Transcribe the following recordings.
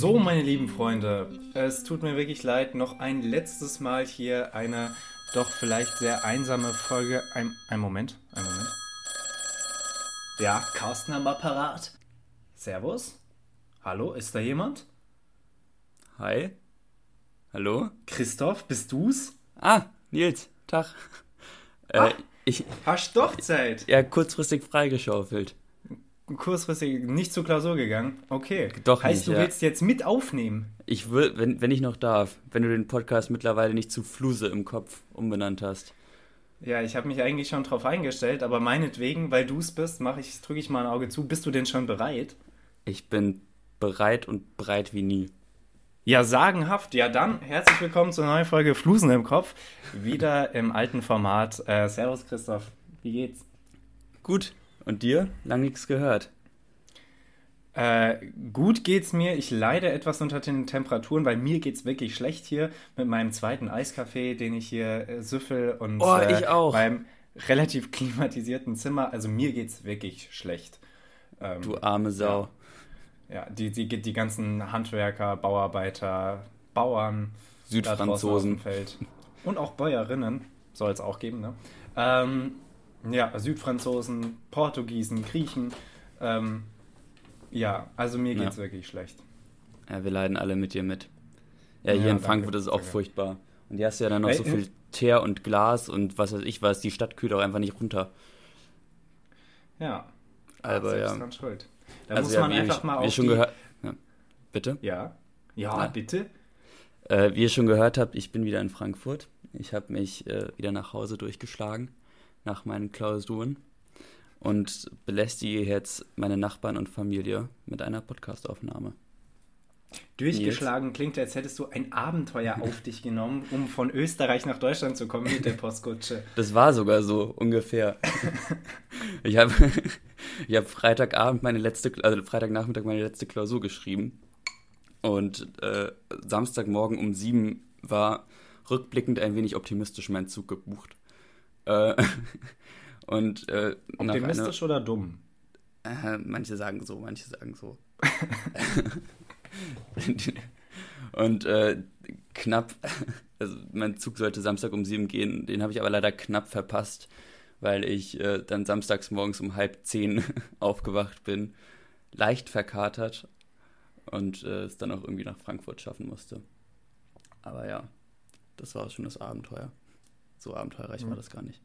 So, meine lieben Freunde, es tut mir wirklich leid, noch ein letztes Mal hier eine doch vielleicht sehr einsame Folge. Ein, ein Moment, ein Moment. Ja, Carsten am Apparat. Servus. Hallo, ist da jemand? Hi. Hallo? Christoph, bist du's? Ah, Nils, Tag. Äh, ah, ich. Hast doch Zeit. Ja, kurzfristig freigeschaufelt kurzfristig nicht zur Klausur gegangen. Okay. Doch heißt, nicht, du ja. willst jetzt mit aufnehmen? Ich will, wenn, wenn ich noch darf, wenn du den Podcast mittlerweile nicht zu Fluse im Kopf umbenannt hast. Ja, ich habe mich eigentlich schon drauf eingestellt, aber meinetwegen, weil du es bist, mache ich, drücke ich mal ein Auge zu. Bist du denn schon bereit? Ich bin bereit und breit wie nie. Ja, sagenhaft. Ja, dann herzlich willkommen zur neuen Folge Flusen im Kopf. Wieder im alten Format. Äh, servus, Christoph. Wie geht's? Gut. Und dir? Lang nichts gehört. Äh, gut geht's mir. Ich leide etwas unter den Temperaturen, weil mir geht's wirklich schlecht hier mit meinem zweiten Eiskaffee, den ich hier äh, süffel und oh, äh, ich auch. beim relativ klimatisierten Zimmer. Also mir geht's wirklich schlecht. Ähm, du arme Sau. Ja, ja die, die, die ganzen Handwerker, Bauarbeiter, Bauern, Südfranzosen. Und auch Bäuerinnen soll es auch geben, ne? Ähm, ja, Südfranzosen, Portugiesen, Griechen. Ähm, ja, also mir geht's ja. wirklich schlecht. Ja, wir leiden alle mit dir mit. Ja, hier ja, in Frankfurt danke, ist es auch danke. furchtbar. Und hier hast du ja dann noch hey, so viel Teer und Glas und was weiß ich was, die Stadt kühlt auch einfach nicht runter. Ja. Aber ja. Dran schuld. Da also, muss man ja, einfach ich, mal auf schon die... gehört. Ja. Bitte? Ja. Ja, bitte. Äh, wie ihr schon gehört habt, ich bin wieder in Frankfurt. Ich habe mich äh, wieder nach Hause durchgeschlagen nach meinen Klausuren und belästige jetzt meine Nachbarn und Familie mit einer Podcastaufnahme. Durchgeschlagen klingt, als hättest du ein Abenteuer auf dich genommen, um von Österreich nach Deutschland zu kommen mit der Postkutsche. Das war sogar so ungefähr. ich habe ich hab Freitagabend meine letzte, also Freitagnachmittag meine letzte Klausur geschrieben und äh, Samstagmorgen um sieben war rückblickend ein wenig optimistisch mein Zug gebucht. Äh, und, äh, Optimistisch einer, oder dumm? Äh, manche sagen so, manche sagen so. und äh, knapp, also mein Zug sollte Samstag um sieben gehen, den habe ich aber leider knapp verpasst, weil ich äh, dann samstags morgens um halb zehn aufgewacht bin, leicht verkatert und äh, es dann auch irgendwie nach Frankfurt schaffen musste. Aber ja, das war schon das Abenteuer. So abenteuerreich mhm. war das gar nicht.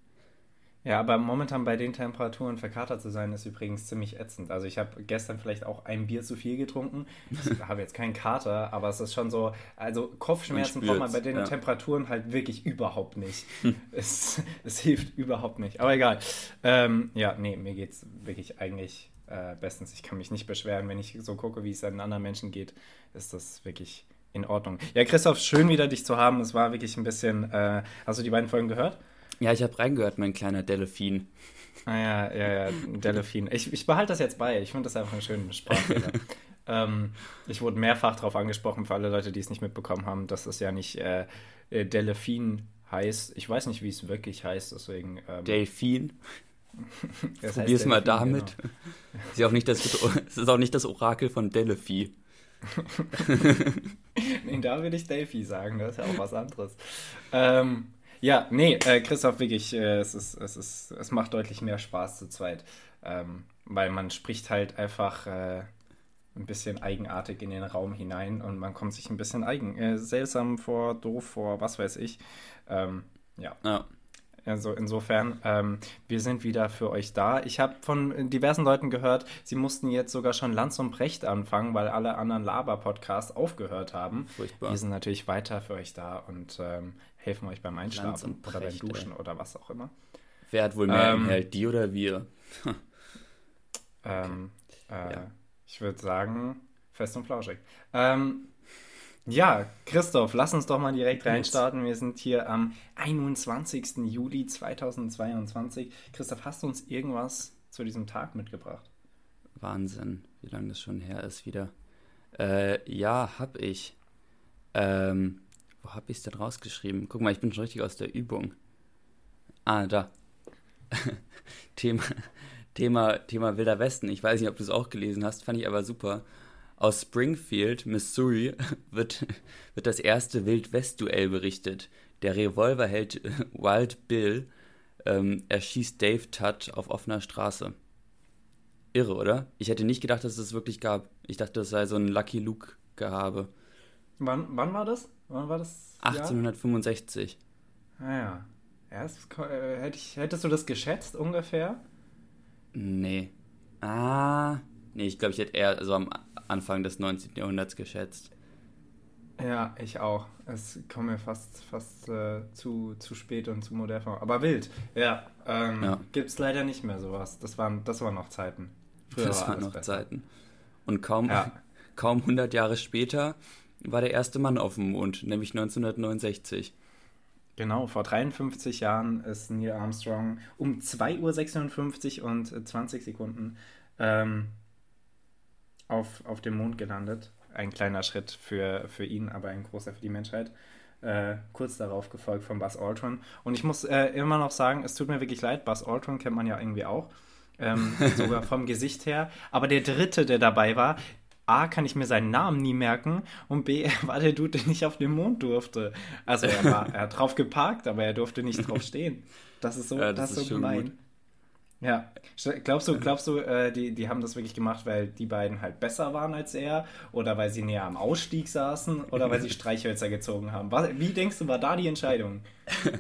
Ja, aber momentan bei den Temperaturen verkatert zu sein, ist übrigens ziemlich ätzend. Also ich habe gestern vielleicht auch ein Bier zu viel getrunken. Ich habe jetzt keinen Kater, aber es ist schon so, also Kopfschmerzen kommt man bei den ja. Temperaturen halt wirklich überhaupt nicht. es, es hilft überhaupt nicht. Aber egal. Ähm, ja, nee, mir geht es wirklich eigentlich äh, bestens. Ich kann mich nicht beschweren, wenn ich so gucke, wie es an anderen Menschen geht, ist das wirklich in Ordnung. Ja, Christoph, schön wieder dich zu haben. Es war wirklich ein bisschen. Äh, hast du die beiden Folgen gehört? Ja, ich habe reingehört, mein kleiner Delfin. Ah ja, ja, ja, Delfin. Ich, ich behalte das jetzt bei. Ich finde das einfach einen schönen Sprachfehler. ähm, ich wurde mehrfach darauf angesprochen, für alle Leute, die es nicht mitbekommen haben, dass es ja nicht äh, äh Delfin heißt. Ich weiß nicht, wie es wirklich heißt, deswegen. Ähm, Delfin? Probier es mal damit. Genau. Ist, auch nicht das, es ist auch nicht das Orakel von Delphi. nee, da würde ich Delphi sagen, das ist ja auch was anderes. Ähm, ja, nee, äh, Christoph, wirklich, äh, es, ist, es, ist, es macht deutlich mehr Spaß zu zweit. Ähm, weil man spricht halt einfach äh, ein bisschen eigenartig in den Raum hinein und man kommt sich ein bisschen eigen, äh, seltsam vor, doof vor, was weiß ich. Ähm, ja. ja. Also insofern, ähm, wir sind wieder für euch da. Ich habe von diversen Leuten gehört, sie mussten jetzt sogar schon Lanz und Brecht anfangen, weil alle anderen Laber-Podcasts aufgehört haben. Furchtbar. Wir sind natürlich weiter für euch da und ähm, helfen euch beim Einschlafen oder beim Duschen ey. oder was auch immer. Wer hat wohl mehr ähm, Inhalt, die oder wir? ähm, äh, ja. Ich würde sagen, fest und flauschig. Ähm, ja, Christoph, lass uns doch mal direkt reinstarten. Wir sind hier am 21. Juli 2022. Christoph, hast du uns irgendwas zu diesem Tag mitgebracht? Wahnsinn, wie lange das schon her ist wieder. Äh, ja, hab ich. Ähm, wo hab ich es denn rausgeschrieben? Guck mal, ich bin schon richtig aus der Übung. Ah, da. Thema, Thema, Thema Wilder Westen. Ich weiß nicht, ob du es auch gelesen hast, fand ich aber super Aus Springfield, Missouri, wird, wird das erste Wild-West-Duell berichtet. Der Revolverheld Wild Bill ähm, erschießt Dave Tutt auf offener Straße. Irre, oder? Ich hätte nicht gedacht, dass es das wirklich gab. Ich dachte, das sei so ein Lucky Luke-Gehabe. Wann, wann war das? Wann war das? 1865. Ah ja. das, äh, hätte ich, hättest du das geschätzt ungefähr? Nee. Ah. Nee, ich glaube, ich hätte eher so am Anfang des 19. Jahrhunderts geschätzt. Ja, ich auch. Es kommt mir fast, fast äh, zu, zu spät und zu modern vor. Aber wild, ja. Ähm, ja. Gibt es leider nicht mehr sowas. Das waren, das waren noch Zeiten. Früher das war waren noch besser. Zeiten. Und kaum, ja. kaum 100 Jahre später war der erste Mann auf dem Mond, nämlich 1969. Genau, vor 53 Jahren ist Neil Armstrong um 2.56 Uhr und 20 Sekunden ähm, auf, auf dem Mond gelandet. Ein kleiner Schritt für, für ihn, aber ein großer für die Menschheit. Äh, kurz darauf gefolgt von Buzz Aldrin. Und ich muss äh, immer noch sagen, es tut mir wirklich leid, Buzz Aldrin kennt man ja irgendwie auch. Ähm, sogar vom Gesicht her. Aber der dritte, der dabei war, A, kann ich mir seinen Namen nie merken und B, er war der Dude, der nicht auf dem Mond durfte. Also er, war, er hat drauf geparkt, aber er durfte nicht drauf stehen. Das ist so, ja, das, das ist so gemein. Gut. Ja, glaubst du, glaubst du, äh, die, die haben das wirklich gemacht, weil die beiden halt besser waren als er oder weil sie näher am Ausstieg saßen oder weil sie Streichhölzer gezogen haben? Wie denkst du, war da die Entscheidung?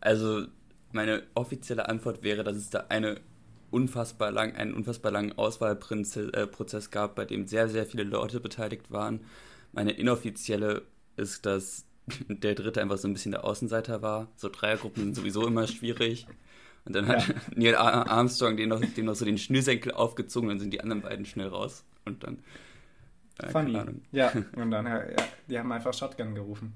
Also, meine offizielle Antwort wäre, dass es da eine unfassbar lang, einen unfassbar langen Auswahlprozess gab, bei dem sehr, sehr viele Leute beteiligt waren. Meine inoffizielle ist, dass der Dritte einfach so ein bisschen der Außenseiter war. So Dreiergruppen sind sowieso immer schwierig. Und dann hat ja. Neil Armstrong dem noch, dem noch so den Schnürsenkel aufgezogen, dann sind die anderen beiden schnell raus. Und dann äh, Funny. Ja, und dann, ja, die haben einfach Shotgun gerufen.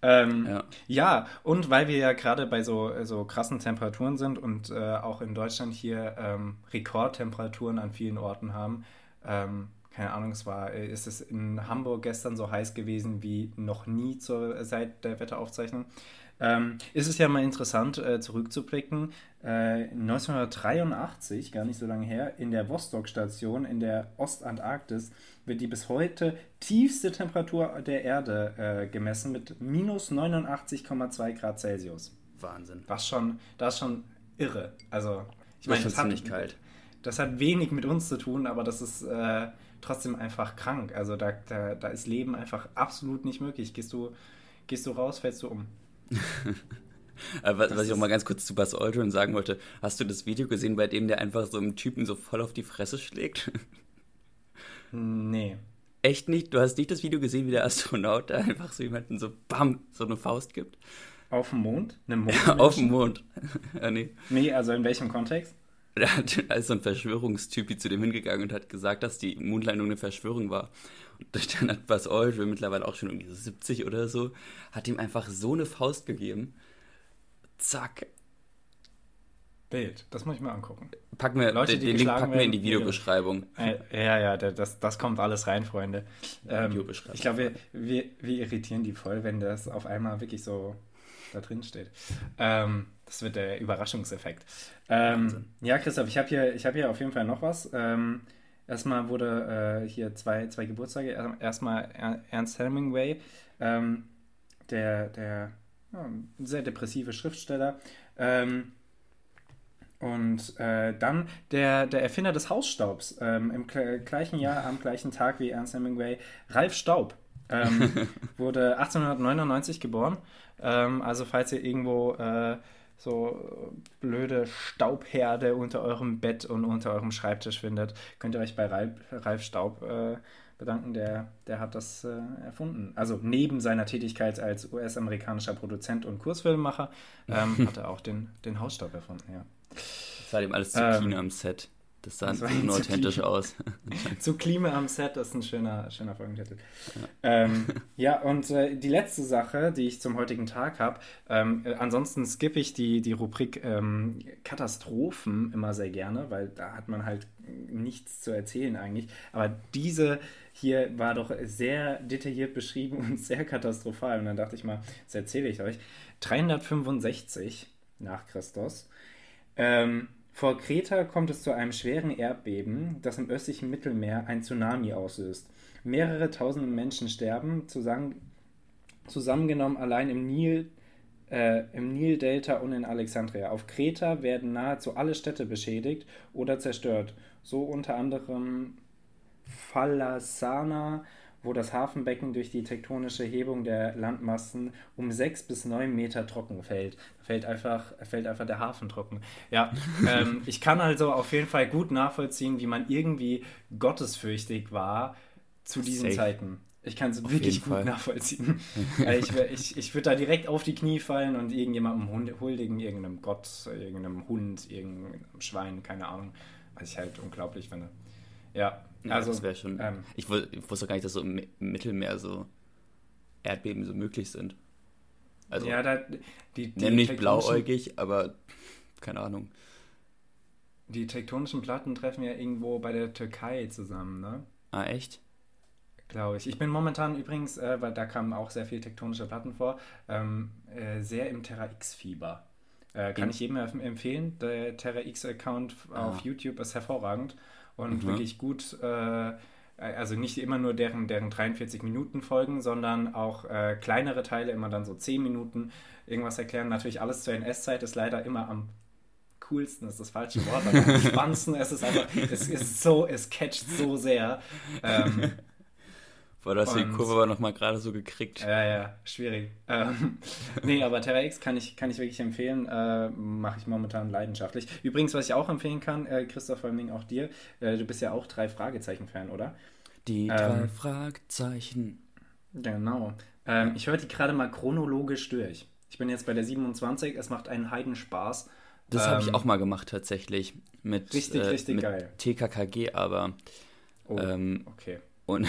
Ähm, ja. ja. und weil wir ja gerade bei so, so krassen Temperaturen sind und äh, auch in Deutschland hier ähm, Rekordtemperaturen an vielen Orten haben, ähm, keine Ahnung, es war, äh, ist es in Hamburg gestern so heiß gewesen wie noch nie zur, seit der Wetteraufzeichnung. Ähm, ist es ja mal interessant äh, zurückzublicken. Äh, 1983, gar nicht so lange her, in der Vostok-Station in der Ostantarktis wird die bis heute tiefste Temperatur der Erde äh, gemessen mit minus 89,2 Grad Celsius. Wahnsinn. Was schon, das ist schon irre. Also, ich meine, das, das, kalt. das hat wenig mit uns zu tun, aber das ist äh, trotzdem einfach krank. Also da, da, da ist Leben einfach absolut nicht möglich. Gehst du, gehst du raus, fällst du um. was, was ich auch mal ganz kurz zu Buzz Aldrin sagen wollte, hast du das Video gesehen, bei dem der einfach so einem Typen so voll auf die Fresse schlägt? Nee. Echt nicht? Du hast nicht das Video gesehen, wie der Astronaut da einfach so jemanden so bam, so eine Faust gibt? Auf dem Mond? Eine Mond auf dem Mond. ja, nee. Nee, also in welchem Kontext? Da ist so ein Verschwörungstyp zu dem hingegangen und hat gesagt, dass die Mondlandung eine Verschwörung war. Dann hat Buzz Aldrin, mittlerweile auch schon irgendwie 70 oder so, hat ihm einfach so eine Faust gegeben. Zack. Bild, das muss ich mir angucken. Packen wir, Leute, den, den Link packen wir in die Videobeschreibung. Äh, ja, ja, das, das kommt alles rein, Freunde. Ähm, ich glaube, wir, wir, wir irritieren die voll, wenn das auf einmal wirklich so da drin steht. Ähm, das wird der Überraschungseffekt. Ähm, ja, Christoph, ich habe hier, hab hier auf jeden Fall noch was. Ähm, erstmal wurde äh, hier zwei, zwei Geburtstage. Erstmal Ernst Hemingway, ähm, der, der ja, sehr depressive Schriftsteller. Ähm, und äh, dann der, der Erfinder des Hausstaubs, ähm, im gleichen Jahr, am gleichen Tag wie Ernst Hemingway, Ralf Staub, ähm, wurde 1899 geboren. Ähm, also falls ihr irgendwo äh, so blöde Staubherde unter eurem Bett und unter eurem Schreibtisch findet, könnt ihr euch bei Ralf, Ralf Staub äh, bedanken. Der, der hat das äh, erfunden. Also neben seiner Tätigkeit als US-amerikanischer Produzent und Kursfilmemacher ähm, hat er auch den, den Hausstaub erfunden. Ja. Das war ihm alles zu ähm, am Set. Das sah das unauthentisch aus. Zu Klima am Set, das ist ein schöner, schöner Folgentitel. Ja, ähm, ja und äh, die letzte Sache, die ich zum heutigen Tag habe, ähm, äh, ansonsten skippe ich die, die Rubrik ähm, Katastrophen immer sehr gerne, weil da hat man halt nichts zu erzählen eigentlich. Aber diese hier war doch sehr detailliert beschrieben und sehr katastrophal. Und dann dachte ich mal, das erzähle ich euch. 365 nach Christus. Ähm, Vor Kreta kommt es zu einem schweren Erdbeben, das im östlichen Mittelmeer ein Tsunami auslöst. Mehrere tausende Menschen sterben, zusammen, zusammengenommen allein im Nil, äh, im Nildelta und in Alexandria. Auf Kreta werden nahezu alle Städte beschädigt oder zerstört, so unter anderem Phalasana, wo das Hafenbecken durch die tektonische Hebung der Landmassen um sechs bis neun Meter trocken fällt. Fällt einfach, fällt einfach der Hafen trocken. Ja, ähm, ich kann also auf jeden Fall gut nachvollziehen, wie man irgendwie gottesfürchtig war zu diesen Safe. Zeiten. Ich kann es wirklich gut Fall. nachvollziehen. ich ich, ich würde da direkt auf die Knie fallen und irgendjemandem huldigen, irgendeinem Gott, irgendeinem Hund, irgendeinem Schwein, keine Ahnung. Was ich halt unglaublich finde. Ja, ja, also, das wäre schon. Ähm, ich, wusste gar nicht, dass so im Mittelmeer so Erdbeben so möglich sind. Also, ja, da, die, die nicht blauäugig, aber keine Ahnung. Die tektonischen Platten treffen ja irgendwo bei der Türkei zusammen, ne? Ah, echt? Glaube ich. Ich bin momentan übrigens, äh, weil da kamen auch sehr viele tektonische Platten vor, ähm, äh, sehr im Terra X-Fieber. Äh, kann In ich jedem empfehlen. Der Terra X-Account ah. auf YouTube ist hervorragend und mhm. wirklich gut, äh, also nicht immer nur deren, deren 43 Minuten Folgen, sondern auch äh, kleinere Teile, immer dann so 10 Minuten irgendwas erklären. Natürlich alles zur NS-Zeit ist leider immer am coolsten, ist das falsche Wort, aber am spannendsten. Es ist einfach, es ist so, es catcht so sehr. Ähm, Boah, du hast die Kurve aber nochmal gerade so gekriegt. Ja, ja, schwierig. Ähm, nee, aber Terra X kann ich, kann ich wirklich empfehlen. Äh, Mache ich momentan leidenschaftlich. Übrigens, was ich auch empfehlen kann, äh, Christoph, vor allem auch dir, äh, du bist ja auch drei Fragezeichen-Fan, oder? Die ähm, drei Fragezeichen. Genau. Ähm, ich höre die gerade mal chronologisch durch. Ich bin jetzt bei der 27, es macht einen Heidenspaß. Das habe ich ähm, auch mal gemacht tatsächlich. Mit, richtig, äh, richtig mit geil. TKKG, aber. Oh, ähm, okay. Und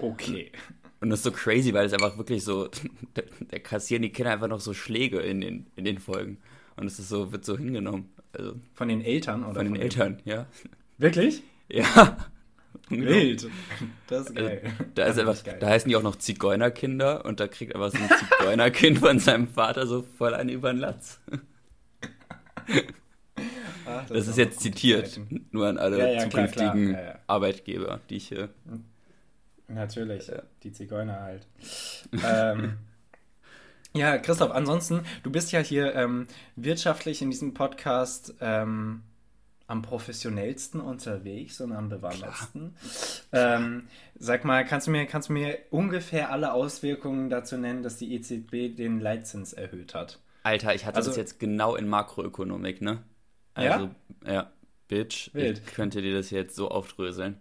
okay. Und das ist so crazy, weil es einfach wirklich so, da, da, kassieren die Kinder einfach noch so Schläge in den, in den Folgen. Und es ist so, wird so hingenommen. Also, von den Eltern oder? Von den von Eltern, den... ja. Wirklich? Ja. Wild. Das ist geil. Also, da, ist einfach, geil. da heißen die auch noch Zigeunerkinder und da kriegt aber so ein Zigeunerkind von seinem Vater so voll einen über den Latz. Ach, das, das, ist, ist jetzt zitiert, nur an alle ja, ja, zukünftigen klar, klar. Ja, Arbeitgeber, die ich hier hm. Natürlich, ja. die Zigeuner halt. ähm, ja, Christoph, ansonsten, du bist ja hier ähm, wirtschaftlich in diesem Podcast ähm, am professionellsten unterwegs und am bewandertsten. Ähm, sag mal, kannst du, mir, kannst du mir ungefähr alle Auswirkungen dazu nennen, dass die EZB den Leitzins erhöht hat? Alter, ich hatte also, das jetzt genau in Makroökonomik, ne? Also, ja, ja Bitch, Wild. ich könnte dir das jetzt so aufdröseln.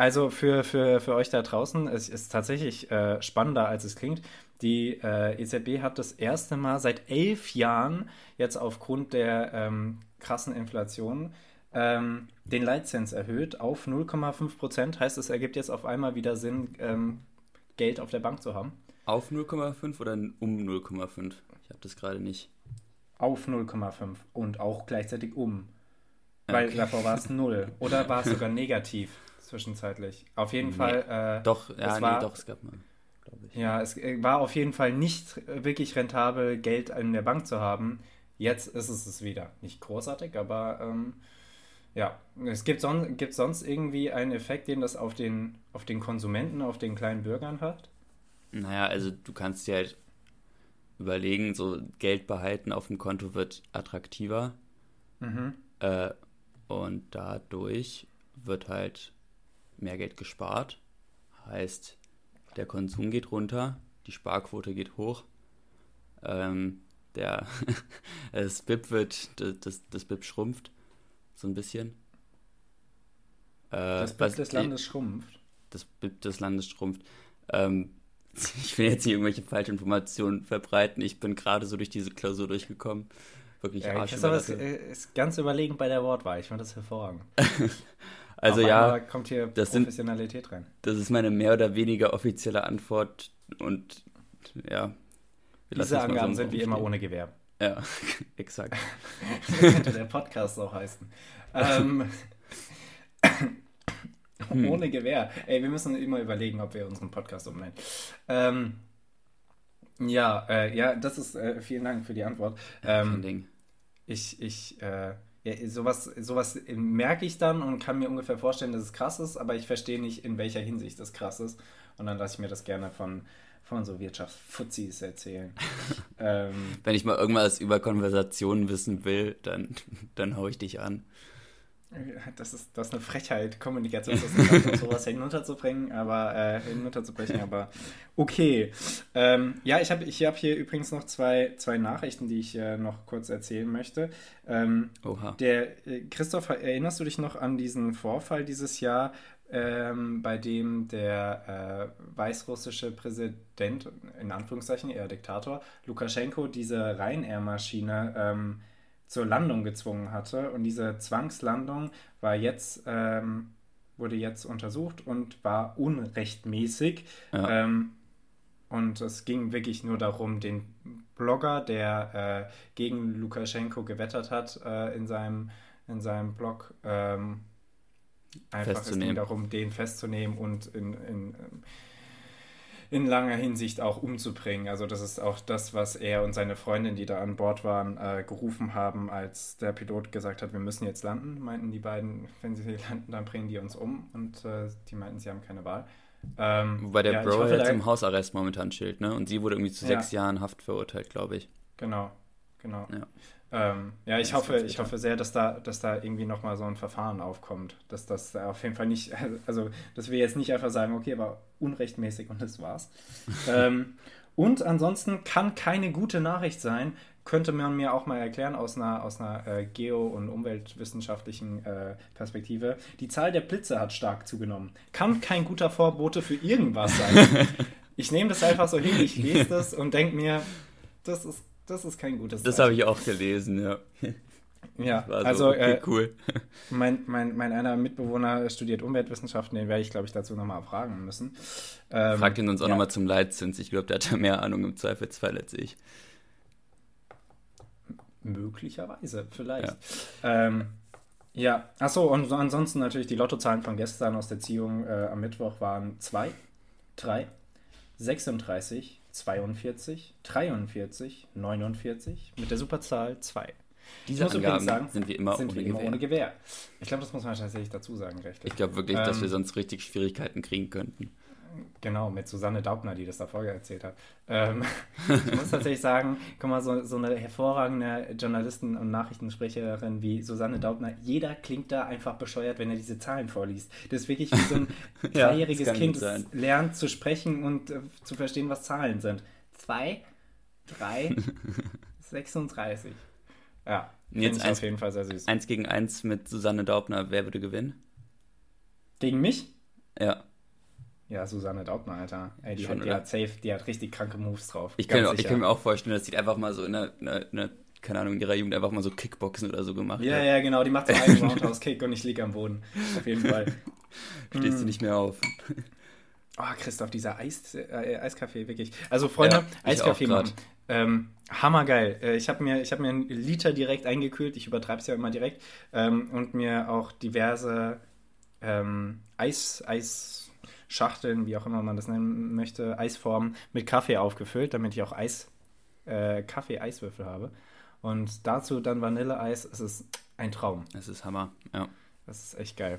Also für, für, für euch da draußen, es ist tatsächlich äh, spannender, als es klingt. Die äh, EZB hat das erste Mal seit elf Jahren jetzt aufgrund der ähm, krassen Inflation ähm, den Leitzins erhöht auf 0,5 Prozent. Heißt, es ergibt jetzt auf einmal wieder Sinn, ähm, Geld auf der Bank zu haben. Auf 0,5 oder um 0,5? Ich habe das gerade nicht. Auf 0,5 und auch gleichzeitig um. Weil okay. davor war es 0. Oder war es sogar negativ? Zwischenzeitlich. Auf jeden nee. Fall. Äh, doch, ja, nee, war, doch, es gab mal. Ja, es äh, war auf jeden Fall nicht wirklich rentabel, Geld in der Bank zu haben. Jetzt ist es es wieder. Nicht großartig, aber ähm, ja, es gibt, son gibt sonst irgendwie einen Effekt, den das auf den, auf den Konsumenten, auf den kleinen Bürgern hat? Naja, also du kannst dir halt überlegen, so Geld behalten auf dem Konto wird attraktiver. Mhm. Äh, und dadurch wird halt mehr Geld gespart. Heißt, der Konsum geht runter, die Sparquote geht hoch. Ähm, der das BIP wird, das, das BIP schrumpft so ein bisschen. Äh, das BIP des Landes schrumpft. Das BIP des Landes schrumpft. Ähm, ich will jetzt nicht irgendwelche falschen Informationen verbreiten. Ich bin gerade so durch diese Klausur durchgekommen. Wirklich ja, Arsch. Das ist ganz überlegen bei der Wortwahl. Ich fand das hervorragend. Also ja, kommt hier das Professionalität sind, rein. Das ist meine mehr oder weniger offizielle Antwort und ja. Diese Angaben so sind wie immer ohne Gewehr. Ja, exakt. das könnte der Podcast auch heißen. Ähm, hm. Ohne Gewehr. Ey, wir müssen immer überlegen, ob wir unseren Podcast umnennen. Ähm, ja, äh, ja, das ist, äh, vielen Dank für die Antwort. Ähm, Ding. Ich, ich, äh, ja, sowas, sowas merke ich dann und kann mir ungefähr vorstellen, dass es krass ist, aber ich verstehe nicht, in welcher Hinsicht das krass ist. Und dann lasse ich mir das gerne von, von so Wirtschaftsfuzis erzählen. ähm, Wenn ich mal irgendwas über Konversationen wissen will, dann, dann hau ich dich an. Das ist, das ist eine Frechheit, Kommunikationswissenschaft sowas hinunterzubringen, aber äh, hinunterzubrechen, aber okay. Ähm, ja, ich habe ich hab hier übrigens noch zwei, zwei Nachrichten, die ich äh, noch kurz erzählen möchte. Ähm, Oha. Der äh, Christoph, erinnerst du dich noch an diesen Vorfall dieses Jahr, ähm, bei dem der äh, weißrussische Präsident, in Anführungszeichen, eher Diktator, Lukaschenko, diese Ryanair-Maschine ähm, zur Landung gezwungen hatte. Und diese Zwangslandung war jetzt, ähm, wurde jetzt untersucht und war unrechtmäßig. Ja. Ähm, und es ging wirklich nur darum, den Blogger, der äh, gegen Lukaschenko gewettert hat äh, in, seinem, in seinem Blog, ähm, einfach es ging darum, den festzunehmen und in, in, ähm, in langer Hinsicht auch umzubringen. Also das ist auch das, was er und seine Freundin, die da an Bord waren, äh, gerufen haben, als der Pilot gesagt hat, wir müssen jetzt landen. Meinten die beiden, wenn sie landen, dann bringen die uns um. Und äh, die meinten, sie haben keine Wahl. Ähm, Wobei der ja, Bro hoffe, jetzt im Hausarrest momentan chillt, ne? Und sie wurde irgendwie zu ja. sechs Jahren Haft verurteilt, glaube ich. Genau, genau. Ja. Ähm, ja, ich hoffe, ich hoffe sehr, dass da, dass da irgendwie nochmal so ein Verfahren aufkommt. Dass das auf jeden Fall nicht, also dass wir jetzt nicht einfach sagen, okay, war unrechtmäßig und das war's. ähm, und ansonsten kann keine gute Nachricht sein, könnte man mir auch mal erklären aus einer, aus einer äh, geo- und umweltwissenschaftlichen äh, Perspektive. Die Zahl der Blitze hat stark zugenommen. Kann kein guter Vorbote für irgendwas sein. ich nehme das einfach so hin, ich lese das und denke mir, das ist das ist kein gutes Das habe ich auch gelesen, ja. Ja, so, also okay, äh, cool. Mein, mein, mein einer Mitbewohner studiert Umweltwissenschaften, den werde ich, glaube ich, dazu nochmal fragen müssen. Ähm, Fragt ihn uns auch ja. nochmal zum Leitzins. Ich glaube, der hat da mehr Ahnung im Zweifelsfall als ich. Möglicherweise, vielleicht. Ja. Ähm, ja, achso, und ansonsten natürlich die Lottozahlen von gestern aus der Ziehung äh, am Mittwoch waren 2, 3, 36, 42, 43, 49 mit der Superzahl 2. Diese Angaben sagen, sind wir immer, sind ohne, wir immer Gewehr. ohne Gewehr. Ich glaube, das muss man tatsächlich dazu sagen, rechtlich. Ich glaube wirklich, ähm, dass wir sonst richtig Schwierigkeiten kriegen könnten. Genau, mit Susanne Daubner, die das da vorher erzählt hat. Ähm, ich muss tatsächlich sagen, guck mal, so, so eine hervorragende Journalistin und Nachrichtensprecherin wie Susanne Daubner, jeder klingt da einfach bescheuert, wenn er diese Zahlen vorliest. Das ist wirklich wie so ein ja, dreijähriges Kind, das lernt zu sprechen und äh, zu verstehen, was Zahlen sind. Zwei, drei, 36. Ja, jetzt eins, auf jeden Fall sehr süß. Eins gegen eins mit Susanne Daubner, wer würde gewinnen? Gegen mich? Ja. Ja, Susanne Daubner, Alter. Ey, die, Schon, hat, die hat safe, die hat richtig kranke Moves drauf. Ich kann, ich kann, mir auch vorstellen, dass sie einfach mal so in einer, einer, einer, keine Ahnung, in ihrer Jugend einfach mal so Kickboxen oder so gemacht ja, hat. Ja, ja, genau. Die macht so einen Roundhouse-Kick und ich liege am Boden. Auf jeden Fall. Stehst du hm. nicht mehr auf. Oh, Christoph, dieser Eis, äh, Eiskaffee, wirklich. Also, Freunde, ja, Eiskaffee machen. Ähm, hammergeil. Äh, ich habe mir, hab mir einen Liter direkt eingekühlt. Ich übertreibe es ja immer direkt. Ähm, und mir auch diverse ähm, Eis, Eis Schachteln, wie auch immer man das nennen möchte, Eisformen mit Kaffee aufgefüllt, damit ich auch Eis, äh, Kaffee-Eiswürfel habe. Und dazu dann Vanilleeis. Es ist ein Traum. Es ist Hammer, ja. Das ist echt geil.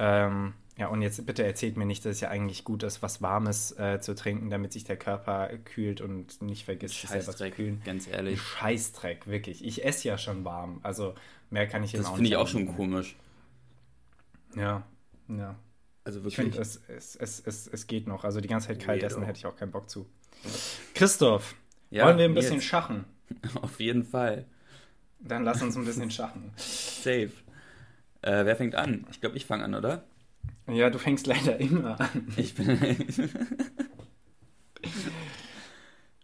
Ähm, ja, und jetzt bitte erzählt mir nicht, dass es ja eigentlich gut ist, was Warmes äh, zu trinken, damit sich der Körper kühlt und nicht vergisst, sich selber zu kühlen. Ganz ehrlich. Scheißdreck, wirklich. Ich esse ja schon warm. Also mehr kann ich jetzt auch nicht. Das finde ich auch schon komisch. Ja, ja. Also wirklich. Ich finde, es, es, es, es, es geht noch. Also die ganze Zeit kalt essen hätte ich auch keinen Bock zu. Christoph, ja, wollen wir ein bisschen jetzt. schachen? Auf jeden Fall. Dann lass uns ein bisschen schachen. Safe. Äh, wer fängt an? Ich glaube, ich fange an, oder? Ja, du fängst leider immer an. Ich bin.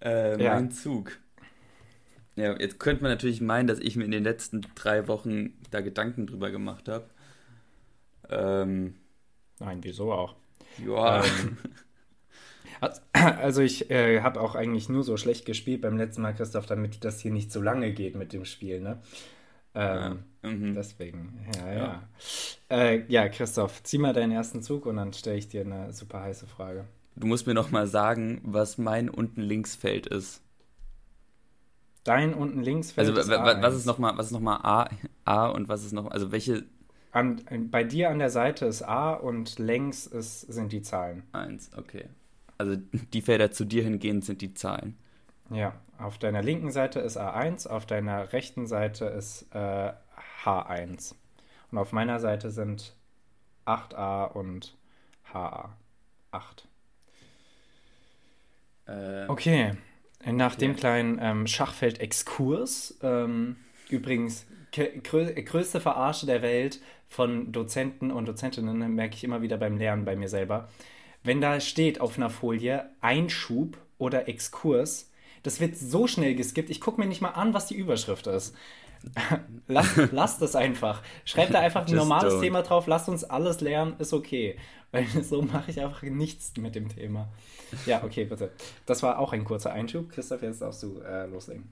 äh, ja. Mein Zug. Ja, jetzt könnte man natürlich meinen, dass ich mir in den letzten drei Wochen da Gedanken drüber gemacht habe. Ähm, Nein, wieso auch? Ja. Ähm, also ich äh, habe auch eigentlich nur so schlecht gespielt beim letzten Mal, Christoph, damit das hier nicht so lange geht mit dem Spiel, ne? Ähm, ja. Mhm. Deswegen, ja, ja. Ja. Äh, ja, Christoph, zieh mal deinen ersten Zug und dann stelle ich dir eine super heiße Frage. Du musst mir noch mal sagen, was mein unten links Feld ist. Dein unten links Also ist was ist nochmal was ist noch mal A, A und was ist noch, also welche? An, bei dir an der Seite ist A und längs ist, sind die Zahlen. 1, okay. Also die Felder zu dir hingehend sind die Zahlen. Ja, auf deiner linken Seite ist A1, auf deiner rechten Seite ist äh, H1. Und auf meiner Seite sind 8a und HA. 8. Äh, okay, nach okay. dem kleinen ähm, Schachfeld-Exkurs, ähm, übrigens grö größte Verarsche der Welt von Dozenten und Dozentinnen, merke ich immer wieder beim Lernen bei mir selber. Wenn da steht auf einer Folie Einschub oder Exkurs, das wird so schnell geskippt, ich gucke mir nicht mal an, was die Überschrift ist. Lass, lasst es einfach. Schreibt da einfach ein normales don't. Thema drauf, lasst uns alles lernen, ist okay. Weil so mache ich einfach nichts mit dem Thema. Ja, okay, bitte. Das war auch ein kurzer Einschub. Christoph, jetzt darfst du äh, loslegen.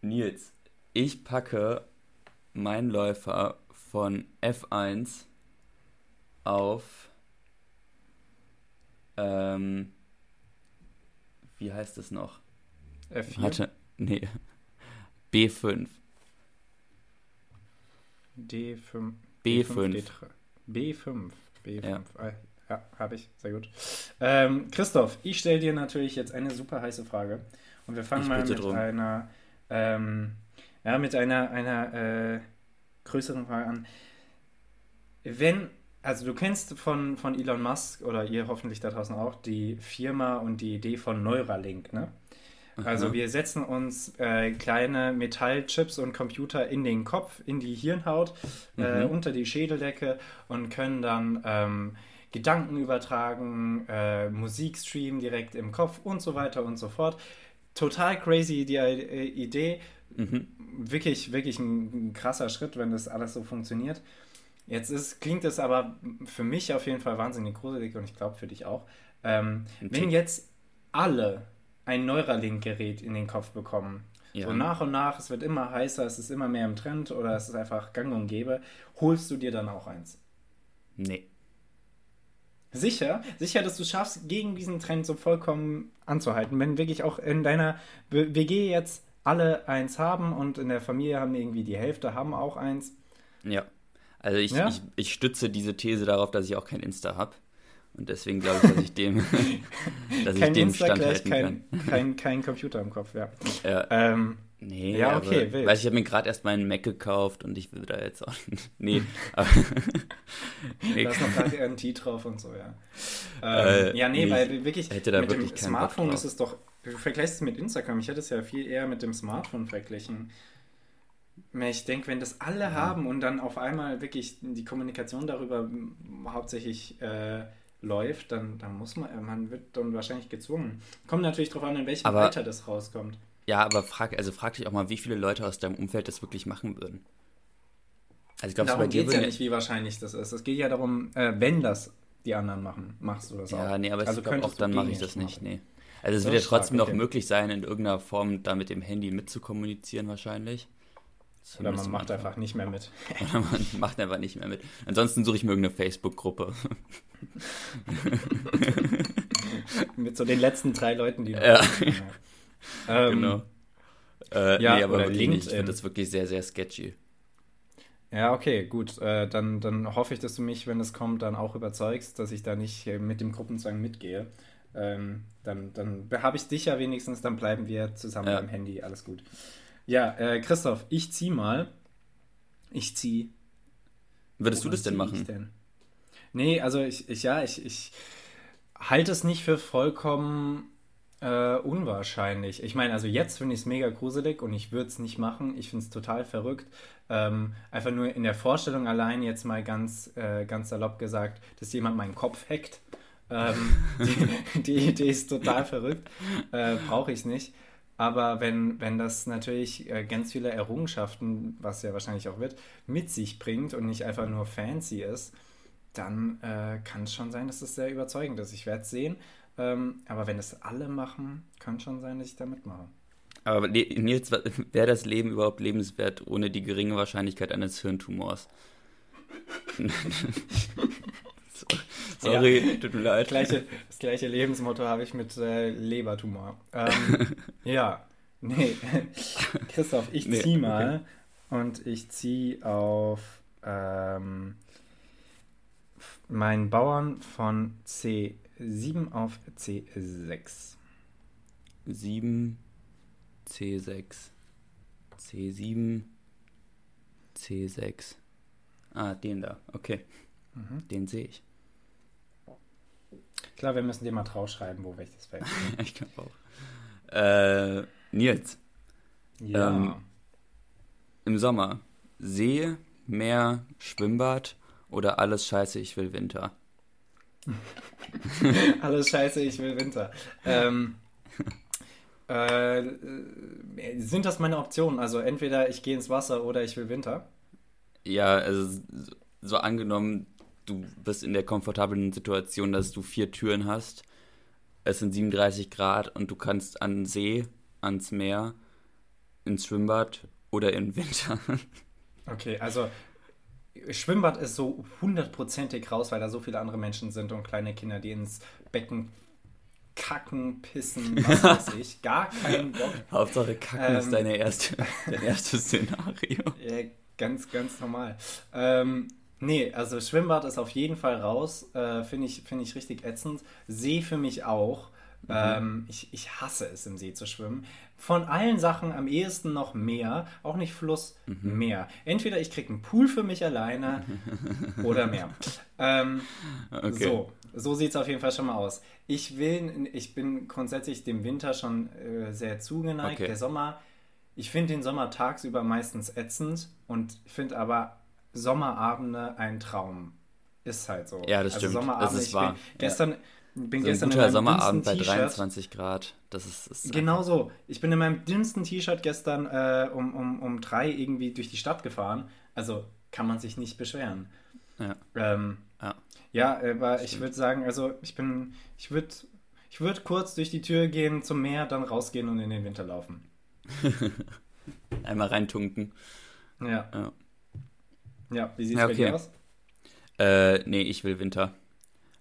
Nils, ich packe meinen Läufer von F1 auf ähm, wie heißt es noch? F4? Warte, nee. B5. D5. B5. B5. B5. Ja, ah, ja habe ich. Sehr gut. Ähm, Christoph, ich stelle dir natürlich jetzt eine super heiße Frage. Und wir fangen ich mal mit drum. einer, ähm, ja, mit einer, einer äh, größeren Frage an. Wenn, also du kennst von, von Elon Musk oder ihr hoffentlich da draußen auch die Firma und die Idee von Neuralink, ne? Also wir setzen uns äh, kleine Metallchips und Computer in den Kopf, in die Hirnhaut, äh, mhm. unter die Schädeldecke und können dann ähm, Gedanken übertragen, äh, Musik streamen direkt im Kopf und so weiter und so fort. Total crazy die äh, Idee. Mhm. Wirklich, wirklich ein, ein krasser Schritt, wenn das alles so funktioniert. Jetzt ist, klingt es aber für mich auf jeden Fall wahnsinnig gruselig und ich glaube für dich auch. Ähm, wenn jetzt alle ein Neuralink-Gerät in den Kopf bekommen. Ja. So nach und nach, es wird immer heißer, es ist immer mehr im Trend oder es ist einfach gang und gäbe. Holst du dir dann auch eins? Nee. Sicher, sicher, dass du schaffst, gegen diesen Trend so vollkommen anzuhalten. Wenn wirklich auch in deiner WG jetzt alle eins haben und in der Familie haben irgendwie die Hälfte haben auch eins. Ja. Also ich, ja? ich, ich stütze diese These darauf, dass ich auch kein Insta habe. Und deswegen glaube ich, dass ich dem, dass kein ich dem Insta standhalten kein, kann. Kein, kein Computer im Kopf, ja. ja. Ähm, nee, ja, okay, aber, Weil ich habe mir gerade erst meinen Mac gekauft und ich will da jetzt auch. nee, aber. nee. Da ist noch gerade RNT drauf und so, ja. Ähm, äh, ja, nee, nee, weil wirklich. Hätte da mit wirklich dem Smartphone ist es doch. Du vergleichst es mit Instagram. Ich hätte es ja viel eher mit dem Smartphone verglichen. Ich denke, wenn das alle ja. haben und dann auf einmal wirklich die Kommunikation darüber hauptsächlich äh, läuft, dann, dann muss man, man wird dann wahrscheinlich gezwungen. Kommt natürlich darauf an, in welchem aber, Alter das rauskommt. Ja, aber frag, also frag dich auch mal, wie viele Leute aus deinem Umfeld das wirklich machen würden. Also ich glaube, darum geht es ja nicht, wie wahrscheinlich das ist. Es geht ja darum, äh, wenn das die anderen machen, machst du das ja, auch. Ja, nee, aber also glaub, auch dann mache ich das nicht, nee. Also es das wird ja trotzdem noch möglich sein, in irgendeiner Form da mit dem Handy mitzukommunizieren wahrscheinlich. Oder man macht einfach nicht mehr mit. Oder man macht einfach nicht mehr mit. Ansonsten suche ich mir irgendeine Facebook-Gruppe. mit so den letzten drei Leuten, die ja. Ähm, genau. Äh, ja, nee, aber oder LinkedIn. ich finde das wirklich sehr, sehr sketchy. Ja, okay, gut. Äh, dann, dann hoffe ich, dass du mich, wenn es kommt, dann auch überzeugst, dass ich da nicht mit dem Gruppenzwang mitgehe. Ähm, dann dann habe ich dich ja wenigstens, dann bleiben wir zusammen ja. beim Handy, alles gut. Ja, äh, Christoph, ich zieh mal. Ich zieh. Würdest du das denn machen? Denn? Nee, also ich, ich ja, ich, ich halte es nicht für vollkommen äh, unwahrscheinlich. Ich meine, also jetzt finde ich es mega gruselig und ich würde es nicht machen. Ich finde es total verrückt. Ähm, einfach nur in der Vorstellung allein jetzt mal ganz, äh, ganz salopp gesagt, dass jemand meinen Kopf hackt. Ähm, die, die, Idee ist total verrückt. Äh, Brauche ich nicht. Aber wenn, wenn das natürlich äh, ganz viele Errungenschaften, was ja wahrscheinlich auch wird, mit sich bringt und nicht einfach nur fancy ist, dann äh, kann es schon sein, dass es sehr überzeugend ist. Ich werde es sehen. Ähm, aber wenn es alle machen, kann schon sein, dass ich da mitmache. Aber Nils, wäre das Leben überhaupt lebenswert ohne die geringe Wahrscheinlichkeit eines Hirntumors? Sorry, ja, tut mir leid. Das gleiche, das gleiche Lebensmotto habe ich mit äh, Lebertumor. Ähm, ja, nee. Christoph, ich Nee, zieh mal und ich zieh auf ähm, meinen Bauern von C7 auf C6. 7, C6, C7, C6. Ah, den da, okay. Mhm. Den sehe ich. Klar, wir müssen dir mal draufschreiben, wo welches Feld. ich glaube auch. Äh, Nils, Ja. Ähm, im Sommer, See, Meer, Schwimmbad oder alles scheiße, ich will Winter? Alles scheiße, ich will Winter. Ähm, äh, äh, sind das meine Optionen? Also entweder ich gehe ins Wasser oder ich will Winter. Ja, also so- angenommen, du bist in der komfortablen Situation, dass du vier Türen hast, es sind 37 Grad und du kannst an den See, ans Meer, ins Schwimmbad oder in Winter. Okay, also Schwimmbad ist so hundertprozentig raus, weil da so viele andere Menschen sind und kleine Kinder, die ins Becken kacken, pissen, was weiß ich. Gar keinen Bock. Hauptsache Kacken Ähm. ist deine erste, dein erstes Szenario. Ja, ganz, ganz normal. Ähm, nee, also Schwimmbad ist auf jeden Fall raus. Äh, Finde ich, find ich richtig ätzend. See für mich auch. Ähm, ich, ich hasse es, im See zu schwimmen. Von allen Sachen am ehesten noch Meer. Auch nicht Fluss, Meer. Entweder ich kriege einen Pool für mich alleine oder Meer. Ähm, Okay. So, so sieht es auf jeden Fall schon mal aus. Ich will, ich bin grundsätzlich dem Winter schon äh, sehr zugeneigt. Okay. Der Sommer, ich finde den Sommer tagsüber meistens ätzend und finde aber Sommerabende ein Traum. Ist halt so. Ja, das stimmt. Sommerabende, Das ist wahr. Bin gestern, bin So ein gestern in guter meinem Sommerabend bei dünnsten T-Shirt- 23 Grad, das ist, ist Genau so. Ich bin in meinem dünnsten T-Shirt gestern äh, um, um, um drei irgendwie durch die Stadt gefahren. Also kann man sich nicht beschweren. Ja. Ähm, Ja. ja, aber ich würde sagen, also ich bin, ich würde ich würd kurz durch die Tür gehen zum Meer, dann rausgehen und in den Winter laufen. Einmal reintunken. Ja. Ja. Ja, wie sieht es Ja, bei okay. dir aus? Äh, nee, ich will Winter.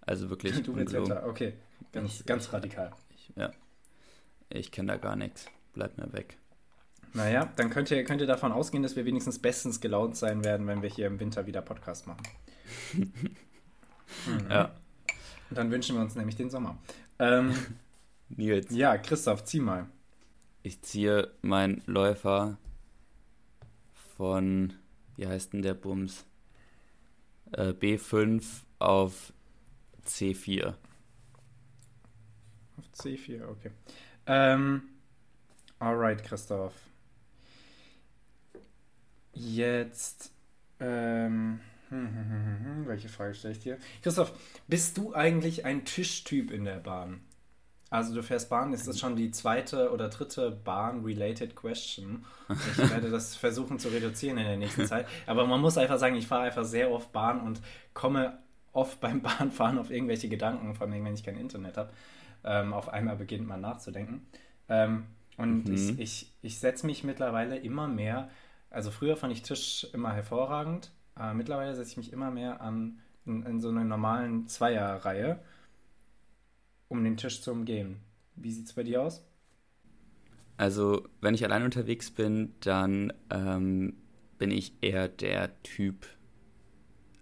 Also wirklich. Du willst. Winter, okay. Ganz, Ich- ganz radikal. Ich, ja. Ich kenne da gar nichts. Bleib mir weg. Naja, dann könnt ihr, könnt ihr davon ausgehen, dass wir wenigstens bestens gelaunt sein werden, wenn wir hier im Winter wieder Podcast machen. Mhm. Ja. Und dann wünschen wir uns nämlich den Sommer. Ähm, Nils, ja, Christoph, zieh mal. ich ziehe meinen Läufer von, wie heißt denn der Bums? Äh, B5 auf C4. Auf C4, okay. Ähm, alright, Christoph. Jetzt, ähm, hm, hm, hm, welche Frage stelle ich dir? Christoph, bist du eigentlich ein Tischtyp in der Bahn? Also du fährst Bahn, ist das schon die zweite oder dritte Bahn-related Question. Ich werde das versuchen zu reduzieren in der nächsten Zeit. Aber man muss einfach sagen, ich fahre einfach sehr oft Bahn und komme oft beim Bahnfahren auf irgendwelche Gedanken, vor allem wenn ich kein Internet habe. Ähm, auf einmal beginnt man nachzudenken. Ähm, und Mhm. ich, ich, ich setze mich mittlerweile immer mehr, also früher fand ich Tisch immer hervorragend, aber mittlerweile setze ich mich immer mehr an in, in so einer normalen Zweierreihe, um den Tisch zu umgehen. Wie sieht es bei dir aus? Also, wenn ich allein unterwegs bin, dann ähm, bin ich eher der Typ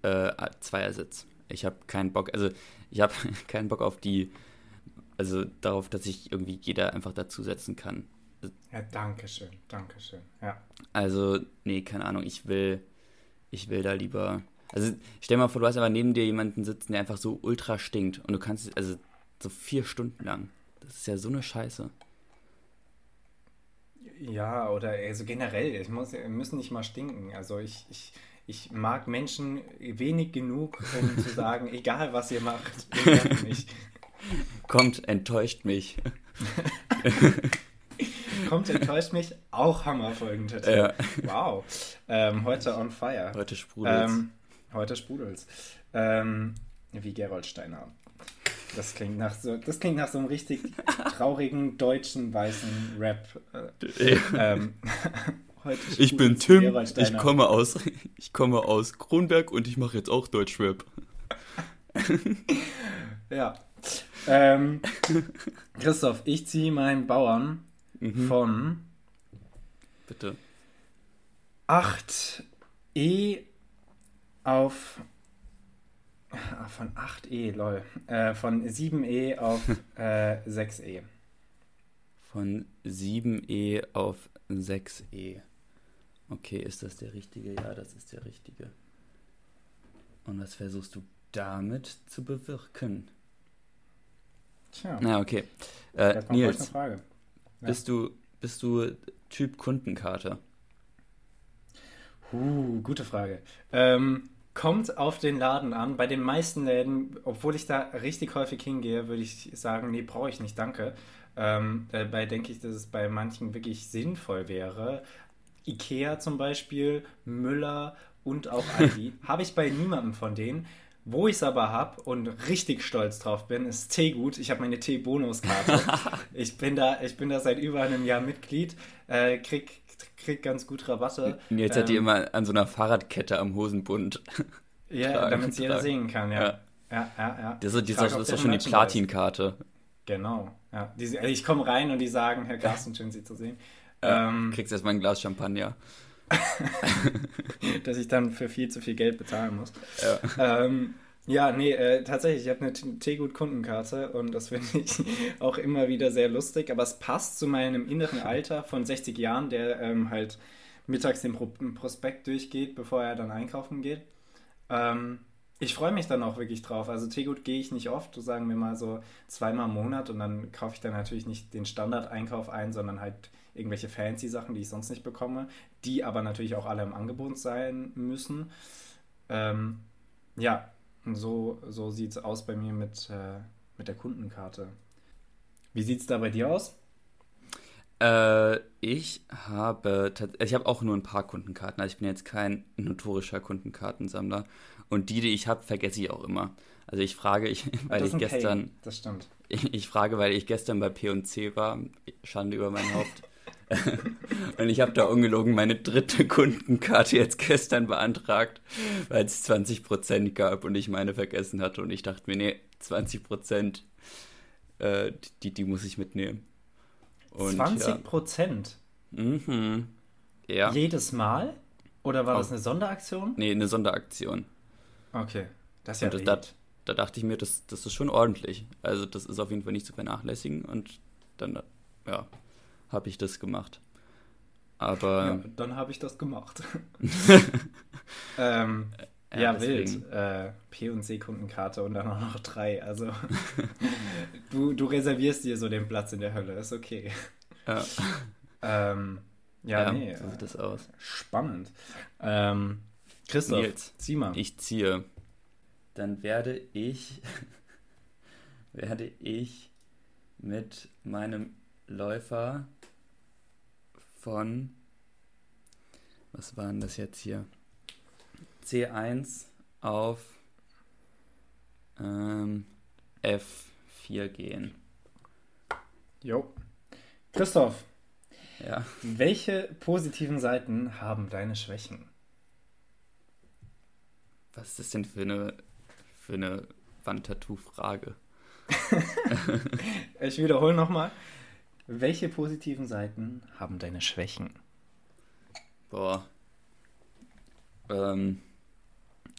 äh, Zweiersitz. Ich habe keinen Bock, also ich habe keinen Bock auf die, also darauf, dass sich irgendwie jeder einfach dazusetzen kann. Ja, danke schön, danke schön. Ja. Also, nee, keine Ahnung, ich will, ich will da lieber. Also, stell mal vor, du hast aber neben dir jemanden sitzen, der einfach so ultra stinkt und du kannst, also so vier Stunden lang. Das ist ja so eine Scheiße. Ja, oder also generell, es muss, müssen nicht mal stinken. Also ich, ich, ich mag Menschen wenig genug, um zu sagen, egal was ihr macht, ihr mich. Kommt, enttäuscht mich. Kommt, enttäuscht mich, auch Hammer-Folgentitel. Ja. Wow. Ähm, heute on fire. Heute sprudelt Ähm, heute sprudelt's. Ähm, wie Gerold Steiner. Das klingt nach so, das klingt nach so einem richtig traurigen deutschen weißen Rap. Äh, ähm, heute Ich bin Tim, ich komme aus, ich komme aus Kronberg und ich mache jetzt auch Deutschrap. Ja. Ähm, Christoph, ich ziehe meinen Bauern Mhm. von bitte. 8e auf. Ah, von 8e, lol. Äh, von 7e auf äh, 6e. Von 7e auf 6e. Okay, ist das der richtige? Ja, das ist der richtige. Und was versuchst du damit zu bewirken? Tja. Na, okay. Äh, Nils, ja. bist, du, bist du Typ Kundenkarte? Uh, gute Frage. Ähm, kommt auf den Laden an. Bei den meisten Läden, obwohl ich da richtig häufig hingehe, würde ich sagen, nee, brauche ich nicht, danke. Ähm, dabei denke ich, dass es bei manchen wirklich sinnvoll wäre. Ikea zum Beispiel, Müller und auch Aldi. habe ich bei niemandem von denen. Wo ich es aber habe und richtig stolz drauf bin, ist Teegut. Ich habe meine Tee-Bonuskarte. ich, bin da, ich bin da seit über einem Jahr Mitglied, äh, krieg, krieg ganz gut Rabatte. Jetzt ähm, hat die immer an so einer Fahrradkette am Hosenbund. Ja, damit es jeder sehen kann, ja. Ja, ja, ja. ja. Das, ist, das ist doch schon die Platinkarte. Genau, ja. Die, also ich komme rein und die sagen, Herr Carsten, schön Sie zu sehen. Ja, ähm, kriegst erstmal ein Glas Champagner. dass ich dann für viel zu viel Geld bezahlen muss. Ja, ähm, ja nee, äh, tatsächlich, ich habe eine Teegut-Kundenkarte und das finde ich auch immer wieder sehr lustig, aber es passt zu meinem inneren Alter von 60 Jahren, der ähm, halt mittags den Pro Prospekt durchgeht, bevor er dann einkaufen geht. Ähm, ich freue mich dann auch wirklich drauf. Also Teegut gehe ich nicht oft, sagen wir mal so zweimal im Monat und dann kaufe ich dann natürlich nicht den Standard-Einkauf ein, sondern halt irgendwelche fancy Sachen, die ich sonst nicht bekomme, die aber natürlich auch alle im Angebot sein müssen. Ähm, ja, so, so sieht es aus bei mir mit, äh, mit der Kundenkarte. Wie sieht es da bei dir aus? Äh, ich habe, ich habe auch nur ein paar Kundenkarten. Also ich bin jetzt kein notorischer Kundenkartensammler. Und die, die ich habe, vergesse ich auch immer. Also ich frage, ich, weil ich gestern. Pain. Das stimmt. Ich, ich, frage, weil ich gestern bei P&C war. Schande über mein Haupt. und ich habe da ungelogen meine dritte Kundenkarte jetzt gestern beantragt, weil es 20% gab und ich meine vergessen hatte. Und ich dachte mir, nee, 20%, äh, die, die muss ich mitnehmen. Und, 20%? Ja. Mhm. Ja. Jedes Mal? Oder war oh. das eine Sonderaktion? Nee, eine Sonderaktion. Okay. Das ist ja und da, da, dachte ich mir, das, das ist schon ordentlich. Also das ist auf jeden Fall nicht zu vernachlässigen und dann, ja, habe ich das gemacht. Aber. Ja, dann habe ich das gemacht. ähm, ja, ja wild. Äh, P- und C-Kundenkarte und dann auch noch drei. Also du, du reservierst dir so den Platz in der Hölle, ist okay. Ja. ähm, ja, ja, nee. So sieht das aus. Spannend. Ähm, Christoph, Nils, zieh mal. Ich ziehe. Dann werde ich werde ich mit meinem Läufer von, was war denn das jetzt hier? C1 auf ähm, F4 gehen. Jo. Christoph. Ja. Welche positiven Seiten haben deine Schwächen? Was ist das denn für eine, für eine Wandtattoo-Frage? ich wiederhole nochmal. Welche positiven Seiten haben deine Schwächen? Boah. Ähm,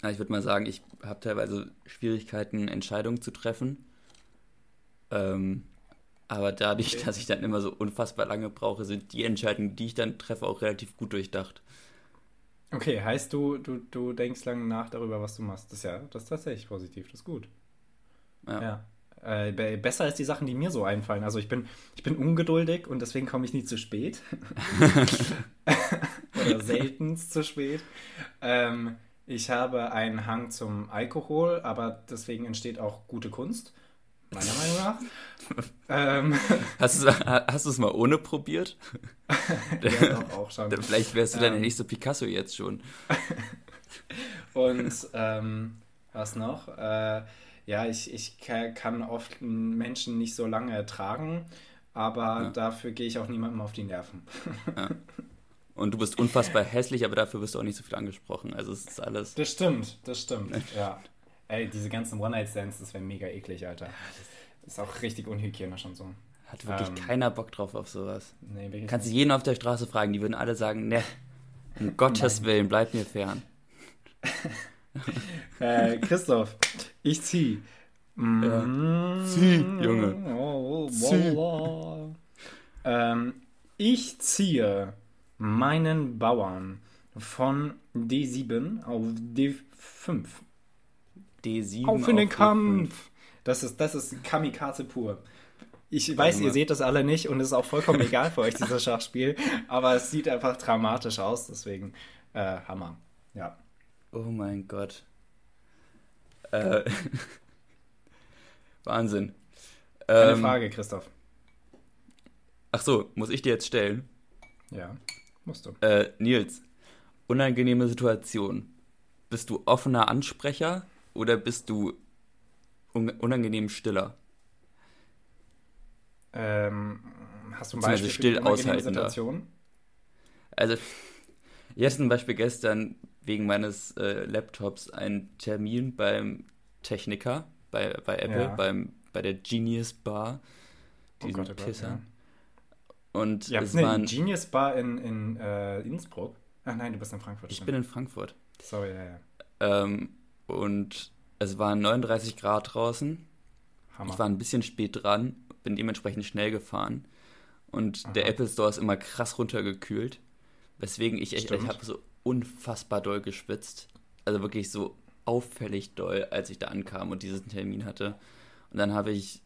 ich würde mal sagen, ich habe teilweise Schwierigkeiten, Entscheidungen zu treffen. Ähm, aber dadurch, dass ich dann immer so unfassbar lange brauche, sind die Entscheidungen, die ich dann treffe, auch relativ gut durchdacht. Okay, heißt du, du, du denkst lange nach darüber, was du machst. Das ist ja, das ist tatsächlich positiv, das ist gut. Ja. ja. Äh, besser als die Sachen, die mir so einfallen. Also ich bin, ich bin ungeduldig und deswegen komme ich nie zu spät. Oder selten zu spät. Ähm, ich habe einen Hang zum Alkohol, aber deswegen entsteht auch gute Kunst. Meiner Meinung nach. ähm, hast du es mal ohne probiert? ja, doch, auch schon. Vielleicht wärst du ähm, der nächste Picasso jetzt schon. und ähm, was noch? Äh, ja, ich, ich kann oft Menschen nicht so lange ertragen, aber ja. dafür gehe ich auch niemandem auf die Nerven. Ja. Und du bist unfassbar hässlich, aber dafür wirst du auch nicht so viel angesprochen. Also es ist alles. Das stimmt, das stimmt, ja. Ey, diese ganzen One-Night-Stands, das wäre mega eklig, Alter. Das ist auch richtig unhygienisch und so. Hat wirklich Ähm, keiner Bock drauf auf sowas. Nee, wirklich Kannst du jeden auf der Straße fragen, die würden alle sagen, ne, um Gottes. Willen, bleib mir fern. Äh, Christoph, ich zieh. Mm, Zieh, Junge. Oh, Zieh. voila. Ähm, ich ziehe meinen Bauern von D7 auf D5. D7 Auf in den D5. Kampf! Das ist, das ist Kamikaze pur. Ich weiß, ihr seht das alle nicht und es ist auch vollkommen egal für euch, dieses Schachspiel, aber es sieht einfach dramatisch aus, deswegen äh, Hammer. Ja. Oh mein Gott. Äh, Wahnsinn. Eine Ähm, Frage, Christoph. Ach so, muss ich dir jetzt stellen? Ja, musst du. Äh, Nils, unangenehme Situation. Bist du offener Ansprecher oder bist du un unangenehm stiller? Ähm, hast du ein Beispiel still für aushaltender. Situation? Also, hatte zum Beispiel gestern wegen meines äh, Laptops einen Termin beim Techniker, bei, bei Apple, Ja. beim, bei der Genius Bar. Oh Diesen Gott, oh Gott, Pisser. ja. Und Ja, es nee, waren. Genius Bar in, in äh, Innsbruck. Ach nein, du bist in Frankfurt. Ich stimmt. bin in Frankfurt. Sorry, ja, ja. Ähm, und es waren 39 Grad draußen. Hammer. Ich war ein bisschen spät dran, bin dementsprechend schnell gefahren. Und der Aha. Apple Store ist immer krass runtergekühlt. Weswegen ich echt, ich Stimmt. habe so unfassbar doll geschwitzt. Also wirklich so auffällig doll, als ich da ankam und diesen Termin hatte. Und dann habe ich,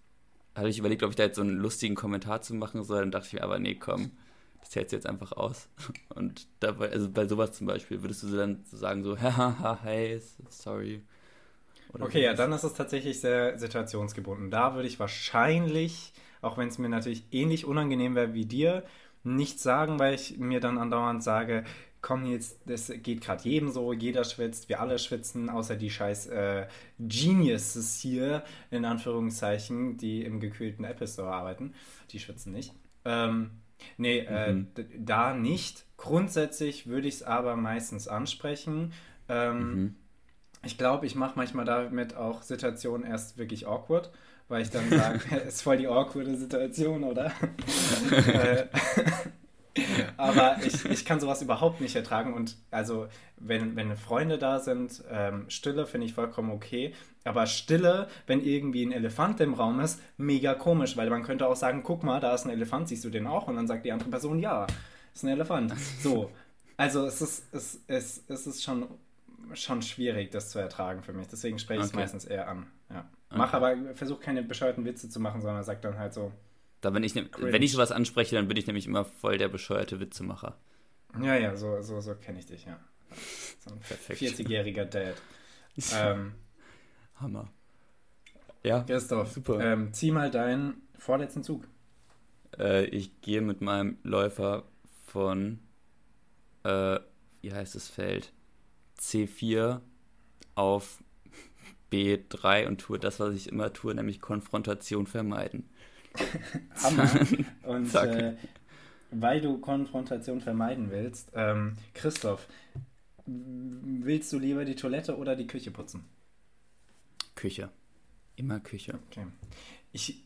habe ich überlegt, ob ich da jetzt so einen lustigen Kommentar zu machen soll. Dann dachte ich mir, aber nee, komm, das hältst du jetzt einfach aus. Und dabei, also bei sowas zum Beispiel, würdest du dann so sagen, so, haha, hey, sorry. Oder Okay, ja, dann ist es tatsächlich sehr situationsgebunden. Da würde ich wahrscheinlich, auch wenn es mir natürlich ähnlich unangenehm wäre wie dir, nichts sagen, weil ich mir dann andauernd sage, komm jetzt, das geht gerade jedem so, jeder schwitzt, wir alle schwitzen, außer die scheiß äh, Geniuses hier, in Anführungszeichen, die im gekühlten Apple Store arbeiten. Die schwitzen nicht. Ähm, nee, äh, Mhm. d- da nicht. Grundsätzlich würde ich es aber meistens ansprechen. Ähm, Mhm. ich glaube, ich mache manchmal damit auch Situationen erst wirklich awkward, weil ich dann sage, ist voll die awkwarde Situation, oder? Aber ich, ich kann sowas überhaupt nicht ertragen und also wenn, wenn Freunde da sind, ähm, Stille finde ich vollkommen okay, aber Stille, wenn irgendwie ein Elefant im Raum ist, mega komisch, weil man könnte auch sagen, guck mal, da ist ein Elefant, siehst du den auch? Und dann sagt die andere Person, ja, ist ein Elefant. So, also es ist, es, es, es ist schon, schon schwierig, das zu ertragen für mich, deswegen spreche ich es Okay. meistens eher an. Ja. Mach Okay. aber, versuch keine bescheuerten Witze zu machen, sondern sag dann halt so, Da bin ich, ne, Cringe. wenn ich sowas anspreche, dann bin ich nämlich immer voll der bescheuerte Witzemacher. ja, ja, so, so, so kenne ich dich, ja. So ein Perfekt. 40-jähriger Dad. Ähm, Hammer. Ja, Christoph, Super. Ähm, zieh mal deinen vorletzten Zug. äh, ich gehe mit meinem Läufer von, äh, wie heißt das Feld? C4 auf B3 und tue das, was ich immer tue, nämlich Konfrontation vermeiden. Hammer. Und äh, weil du Konfrontation vermeiden willst, ähm, Christoph, willst du lieber die Toilette oder die Küche putzen? Küche. Immer Küche. Okay. Ich,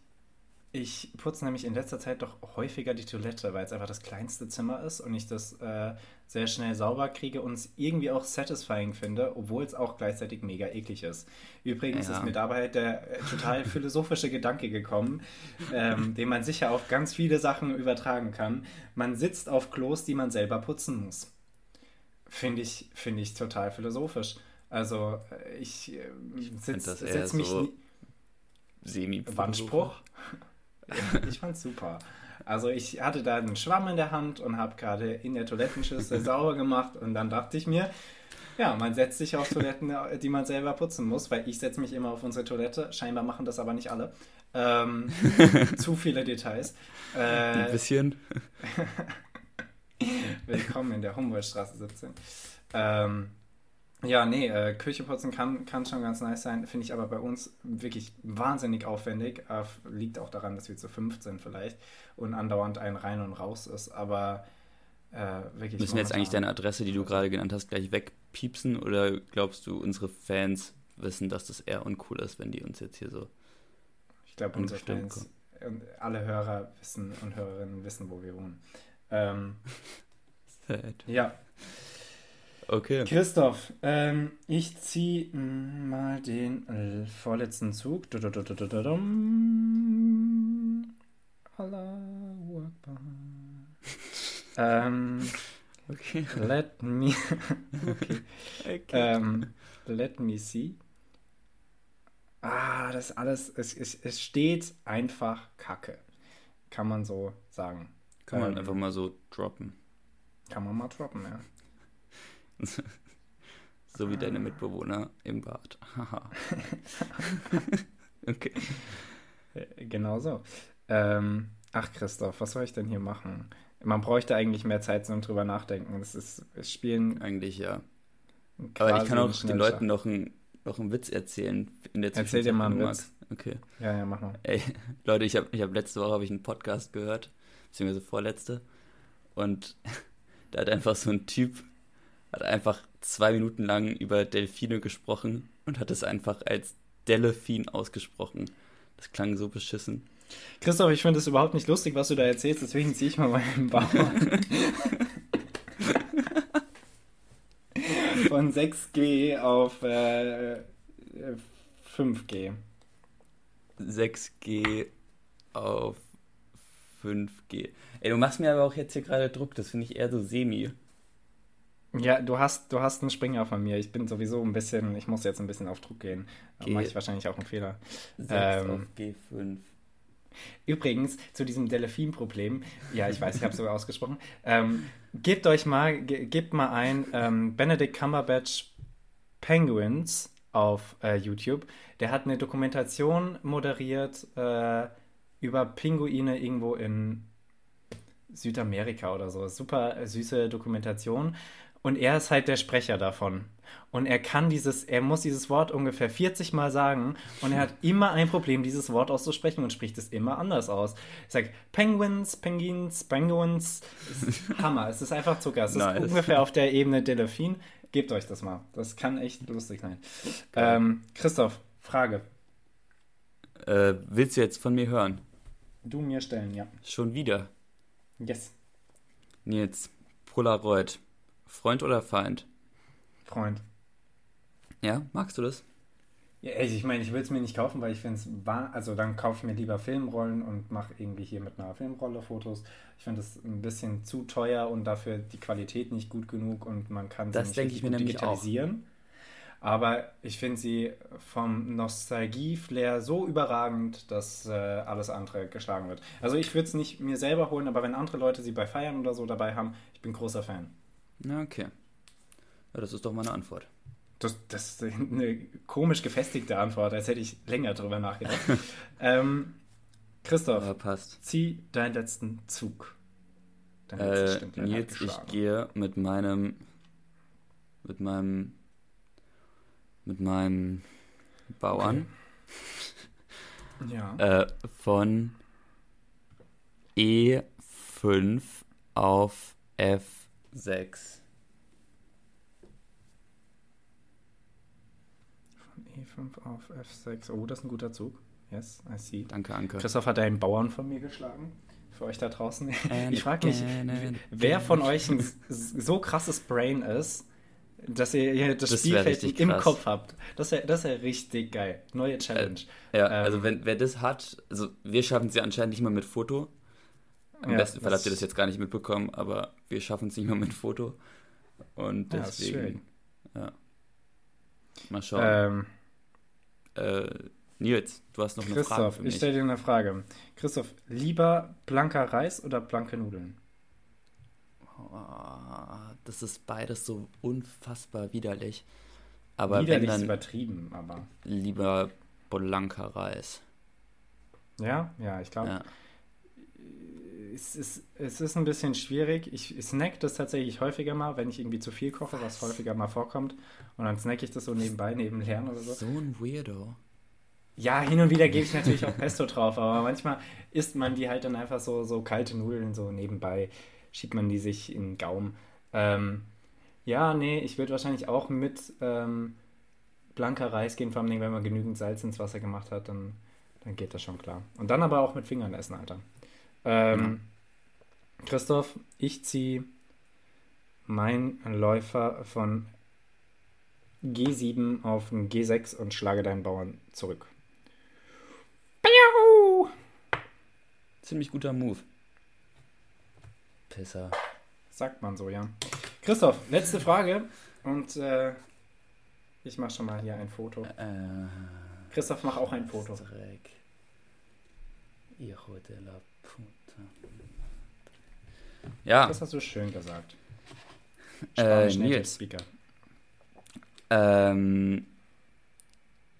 ich putze nämlich in letzter Zeit doch häufiger die Toilette, weil es einfach das kleinste Zimmer ist und ich das äh, sehr schnell sauber kriege und es irgendwie auch satisfying finde, obwohl es auch gleichzeitig mega eklig ist. Übrigens Ja. ist mir dabei der äh, total philosophische Gedanke gekommen, ähm, den man sicher auf ganz viele Sachen übertragen kann. Man sitzt auf Klos, die man selber putzen muss. Finde ich, finde ich total philosophisch. Also äh, ich, äh, find eher setze mich so semi Wandspruch. Ich fand's super. Also ich hatte da einen Schwamm in der Hand und habe gerade in der Toilettenschüssel sauber gemacht und dann dachte ich mir, ja, man setzt sich auf Toiletten, die man selber putzen muss, weil ich setze mich immer auf unsere Toilette. Scheinbar machen das aber nicht alle. Ähm, zu viele Details. Ein Äh, bisschen. willkommen in der Humboldtstraße 17. Ähm, ja, nee, äh, Küche putzen kann, kann schon ganz nice sein, finde ich aber bei uns wirklich wahnsinnig aufwendig. Äh, liegt auch daran, dass wir zu 15 vielleicht und andauernd ein rein und raus ist, aber äh, wirklich. Müssen wir jetzt eigentlich deine Adresse, die du gerade genannt hast, gleich wegpiepsen oder glaubst du, unsere Fans wissen, dass das eher uncool ist, wenn die uns jetzt hier so. Ich glaube, unsere Fans alle Hörer wissen und Hörerinnen wissen, wo wir wohnen. Ähm, Sad. ja, Okay. Christoph, ähm, ich ziehe mal den äh, vorletzten Zug. Dudududududum. Allahu Akbar. ähm, Okay. let me, okay. okay. ähm, let me see. Ah, das alles, es, es, es steht einfach Kacke. Kann man so sagen. Kann man ähm, einfach mal so droppen. Kann man mal droppen, ja. so wie deine Mitbewohner im Bad. Haha. okay. Äh, Genau so. Ähm, ach, Christoph, was soll ich denn hier machen? Man bräuchte eigentlich mehr Zeit zum drüber nachdenken. Das ist, es spielen Eigentlich ja. Aber ich kann auch den. Leuten noch einen, noch einen Witz erzählen in der Erzähl dir mal einen Witz. Okay. Ja, ja, mach mal. Ey, Leute, ich habe ich hab letzte Woche habe ich einen Podcast gehört, beziehungsweise vorletzte. Und da hat einfach so ein Typ, hat einfach zwei Minuten lang über Delfine gesprochen und hat es einfach als Delfin ausgesprochen. Das klang so beschissen. Christoph, ich finde es überhaupt nicht lustig, was du da erzählst, deswegen ziehe ich mal meinen Bauch. Von 6G auf äh, äh, 5G. 6G auf 5G. Ey, du machst mir aber auch jetzt hier gerade Druck, das finde ich eher so semi. Ja, du hast, du hast einen Springer von mir. Ich bin sowieso ein bisschen, ich muss jetzt ein bisschen auf Druck gehen. Da mache ich wahrscheinlich auch einen Fehler. 6 Ähm, auf G5. Übrigens, zu diesem Delfin-Problem, ja, ich weiß, ich habe es sogar ausgesprochen, ähm, gebt euch mal, ge gebt mal ein ähm, Benedict Cumberbatch Penguins auf äh, YouTube. Der hat eine Dokumentation moderiert äh, über Pinguine irgendwo in Südamerika oder so. Super süße Dokumentation. Und er ist halt der Sprecher davon. Und er kann dieses, er muss dieses Wort ungefähr 40 Mal sagen und er hat immer ein Problem, dieses Wort auszusprechen und spricht es immer anders aus. Er sagt Penguins, Penguins, Penguins. Ist Hammer, es ist einfach Zucker. Es ist Nice. ungefähr auf der Ebene Delfin. Gebt euch das mal. Das kann echt lustig sein. Ähm, Christoph, Frage. Äh, willst du jetzt von mir hören? Du mir stellen, ja. Schon wieder. Yes, Nils, Polaroid. Freund oder Feind? Freund. Ja, magst du das? Ja, ey, ich meine, ich will es mir nicht kaufen, weil ich finde es also dann kaufe ich mir lieber Filmrollen und mache irgendwie hier mit einer Filmrolle Fotos. Ich finde es ein bisschen zu teuer und dafür die Qualität nicht gut genug und man kann sie Das nicht denke ich mir nämlich auch. digitalisieren. Aber ich finde sie vom Nostalgie-Flair so überragend, dass äh, alles andere geschlagen wird. Also ich würde es nicht mir selber holen, aber wenn andere Leute sie bei Feiern oder so dabei haben, ich bin großer Fan. Na, okay. Ja, das ist doch meine Antwort. Das, das ist eine komisch gefestigte Antwort, als hätte ich länger drüber nachgedacht. ähm, Christoph, passt. zieh deinen letzten Zug. Letztes Äh, Nils, ich gehe mit meinem, mit meinem, mit meinem Bauern Ja. äh, von E5 auf F6. Von E5 auf F6. Oh, das ist ein guter Zug. Yes, I see. Danke, Anke. Christoph hat einen Bauern von mir geschlagen. Für euch da draußen. And Ich frage mich, again and wer again. von euch ein so krasses Brain ist, dass ihr das, Das Spielfeld im krass. Kopf habt. Das wäre das wär richtig geil. Neue Challenge. Ja, Ähm, also wenn wer das hat, also wir schaffen es ja anscheinend nicht mal mit Foto. Am Ja, besten Fall habt ihr das jetzt gar nicht mitbekommen, aber wir schaffen es nicht mal mit Foto. Und deswegen, ja. Mal schauen. Ähm, Äh, Nils, du hast noch eine Frage Christoph, ich stelle dir eine Frage. Christoph, lieber blanker Reis oder blanke Nudeln? Oh, das ist beides so unfassbar widerlich. Aber Widerlich wenn dann übertrieben, aber. lieber blanker Reis. Ja, ja, ich glaube. Ja. Es, ist, es ist ein bisschen schwierig. Ich snack das tatsächlich häufiger mal, wenn ich irgendwie zu viel koche, was, Was? häufiger mal vorkommt. Und dann snack ich das so nebenbei, neben Lernen oder so. So ein Weirdo. Ja, hin und wieder gebe ich natürlich auch Pesto drauf, aber manchmal isst man die halt dann einfach so, so kalte Nudeln so nebenbei, schiebt man die sich in den Gaumen. Ähm, ja, nee, ich würde wahrscheinlich auch mit ähm, blanker Reis gehen, vor allem wenn man genügend Salz ins Wasser gemacht hat, dann dann geht das schon klar. Und dann aber auch mit Fingern essen, Alter. Ähm, ja. Christoph, ich ziehe mein Läufer von G7 auf ein G6 und schlage deinen Bauern zurück. Piau! Ziemlich guter Move. Pisser. Sagt man so, ja. Christoph, letzte Frage. Und äh, ich mache schon mal hier ein Foto. Äh, Christoph, mach auch ein Foto. Dreck. Hijo de la puta. Ja. Das hast du schön gesagt. Äh, Nils. Ähm,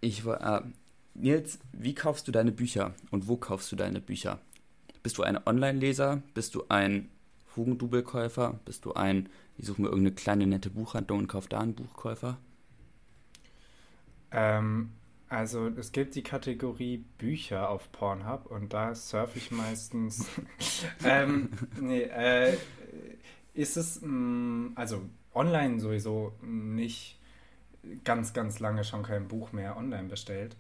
ich war. Äh, Nils, wie kaufst du deine Bücher und wo kaufst du deine Bücher? Bist du ein Online-Leser? Bist du ein Hugendubelkäufer? Bist du ein, ich suche mir irgendeine kleine nette Buchhandlung und kaufe da einen Buchkäufer? Ähm, also es gibt die Kategorie Bücher auf Pornhub und da surfe ich meistens. ähm, nee, äh, ist es, mh, mm, also online sowieso nicht ganz, ganz lange schon kein Buch mehr online bestellt.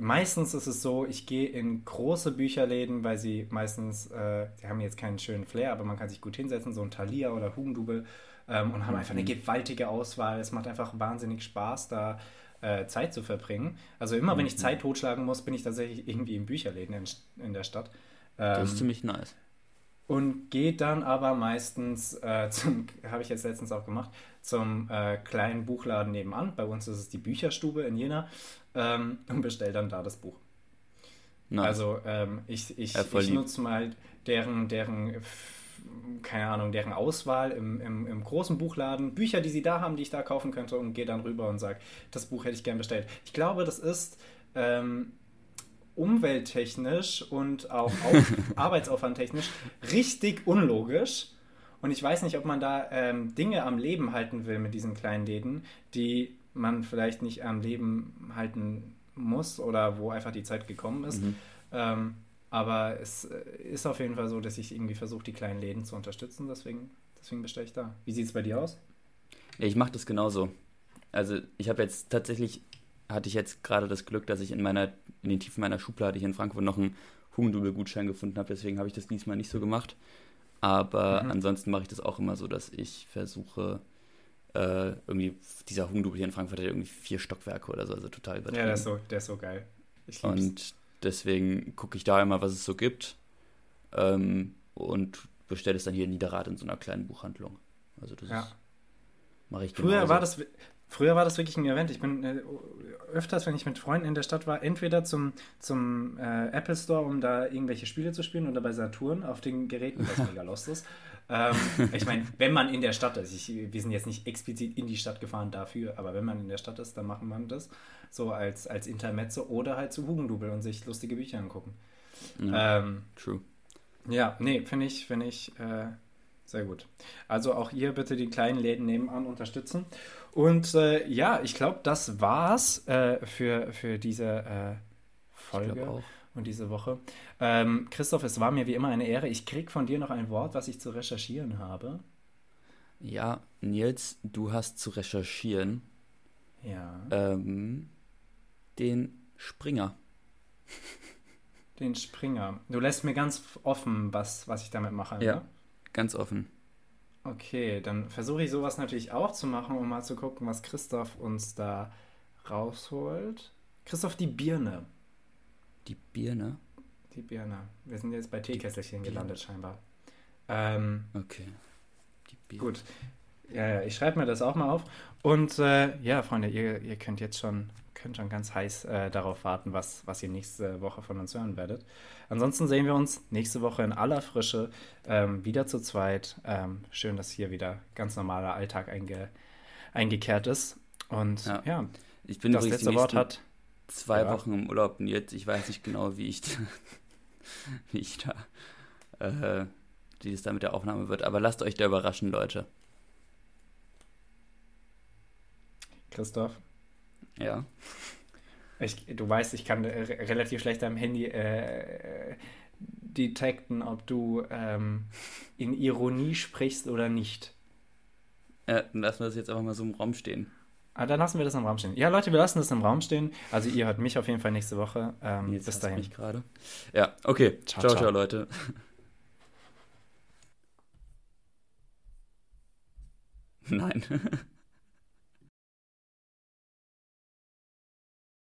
Meistens ist es so, ich gehe in große Bücherläden, weil sie meistens, äh, die haben jetzt keinen schönen Flair, aber man kann sich gut hinsetzen, so ein Thalia oder Hugendubel ähm, und haben einfach eine mhm. gewaltige Auswahl. Es macht einfach wahnsinnig Spaß, da äh, Zeit zu verbringen. Also immer, wenn ich mhm. Zeit totschlagen muss, bin ich tatsächlich irgendwie in Bücherläden in, in der Stadt. Ähm, das ist ähm, ziemlich nice. Und geht dann aber meistens äh, zum, habe ich jetzt letztens auch gemacht, zum äh, kleinen Buchladen nebenan. Bei uns ist es die Bücherstube in Jena ähm, und bestelle dann da das Buch. Nice. Also ähm, ich, ich, ich nutze mal deren, deren, keine Ahnung, deren Auswahl im, im, im, großen Buchladen, Bücher, die sie da haben, die ich da kaufen könnte und gehe dann rüber und sage, das Buch hätte ich gern bestellt. Ich glaube, das ist ähm, umwelttechnisch und auch arbeitsaufwandtechnisch richtig unlogisch. Und ich weiß nicht, ob man da ähm, Dinge am Leben halten will mit diesen kleinen Läden, die man vielleicht nicht am Leben halten muss oder wo einfach die Zeit gekommen ist. Mhm. Ähm, aber es äh, ist auf jeden Fall so, dass ich irgendwie versuche, die kleinen Läden zu unterstützen. Deswegen, deswegen bestelle ich da. Wie sieht es bei dir aus? Ja, ich mache das genauso. Also ich habe jetzt tatsächlich, hatte ich jetzt gerade das Glück, dass ich in meiner, in den Tiefen meiner Schublade hier in Frankfurt noch einen Hugendubel-Gutschein gefunden habe. Deswegen habe ich das diesmal nicht so gemacht. Aber mhm. ansonsten mache ich das auch immer so, dass ich versuche, äh, irgendwie, dieser Hugendubel hier in Frankfurt hat irgendwie vier Stockwerke oder so, also total übertrieben. Ja, der ist so, der ist so geil. Ich lieb's. Und deswegen gucke ich da immer, was es so gibt. Ähm, und bestelle es dann hier in Niederrad in so einer kleinen Buchhandlung. Also das ja. mache ich Früher genauso. war das Früher war das wirklich ein Event. Ich bin äh, öfters, wenn ich mit Freunden in der Stadt war, entweder zum, zum äh, Apple Store, um da irgendwelche Spiele zu spielen, oder bei Saturn auf den Geräten, was mega lost ist. Ähm, ich meine, wenn man in der Stadt ist, ich, wir sind jetzt nicht explizit in die Stadt gefahren dafür, aber wenn man in der Stadt ist, dann macht man das so als, als Intermezzo oder halt zu Hugendubel und sich lustige Bücher angucken. Ja, ähm, true. Ja, nee, finde ich, finde ich äh, sehr gut. Also auch ihr bitte die kleinen Läden nebenan unterstützen. Und äh, ja, ich glaube, das war's äh, für, für diese äh, Folge und diese Woche. Ähm, Christoph, es war mir wie immer eine Ehre. Ich krieg von dir noch ein Wort, was ich zu recherchieren habe. Ja, Nils, du hast zu recherchieren. Ja. Ähm, den Springer. Den Springer. Du lässt mir ganz offen, was, was ich damit mache. Ja, ne? ganz offen. Okay, dann versuche ich sowas natürlich auch zu machen, um mal zu gucken, was Christoph uns da rausholt. Christoph, die Birne. Die Birne? Die Birne. Wir sind jetzt bei Teekesselchen gelandet, scheinbar. Ähm, okay. Die Birne. Gut. Ja, ja, ich schreibe mir das auch mal auf. Und äh, ja, Freunde, ihr, ihr könnt jetzt schon, könnt schon ganz heiß äh, darauf warten, was, was ihr nächste Woche von uns hören werdet. Ansonsten sehen wir uns nächste Woche in aller Frische ähm, wieder zu zweit. Ähm, schön, dass hier wieder ganz normaler Alltag einge, eingekehrt ist. Und ja, ja ich bin das letzte Wort hat. Zwei ja. Wochen im Urlaub und jetzt, ich weiß nicht genau, wie ich, wie ich da, äh, wie es da mit der Aufnahme wird. Aber lasst euch da überraschen, Leute. Christoph? Ja. Ich, du weißt, ich kann relativ schlecht am Handy äh, detekten, ob du ähm, in Ironie sprichst oder nicht. Ja, dann lassen wir das jetzt einfach mal so im Raum stehen. Ah, dann lassen wir das im Raum stehen. Ja, Leute, wir lassen das im Raum stehen. Also ihr hört mich auf jeden Fall nächste Woche. Ähm, Jetzt bis dahin. mich gerade. Ja, okay. Ciao, ciao, ciao. ciao Leute. Nein.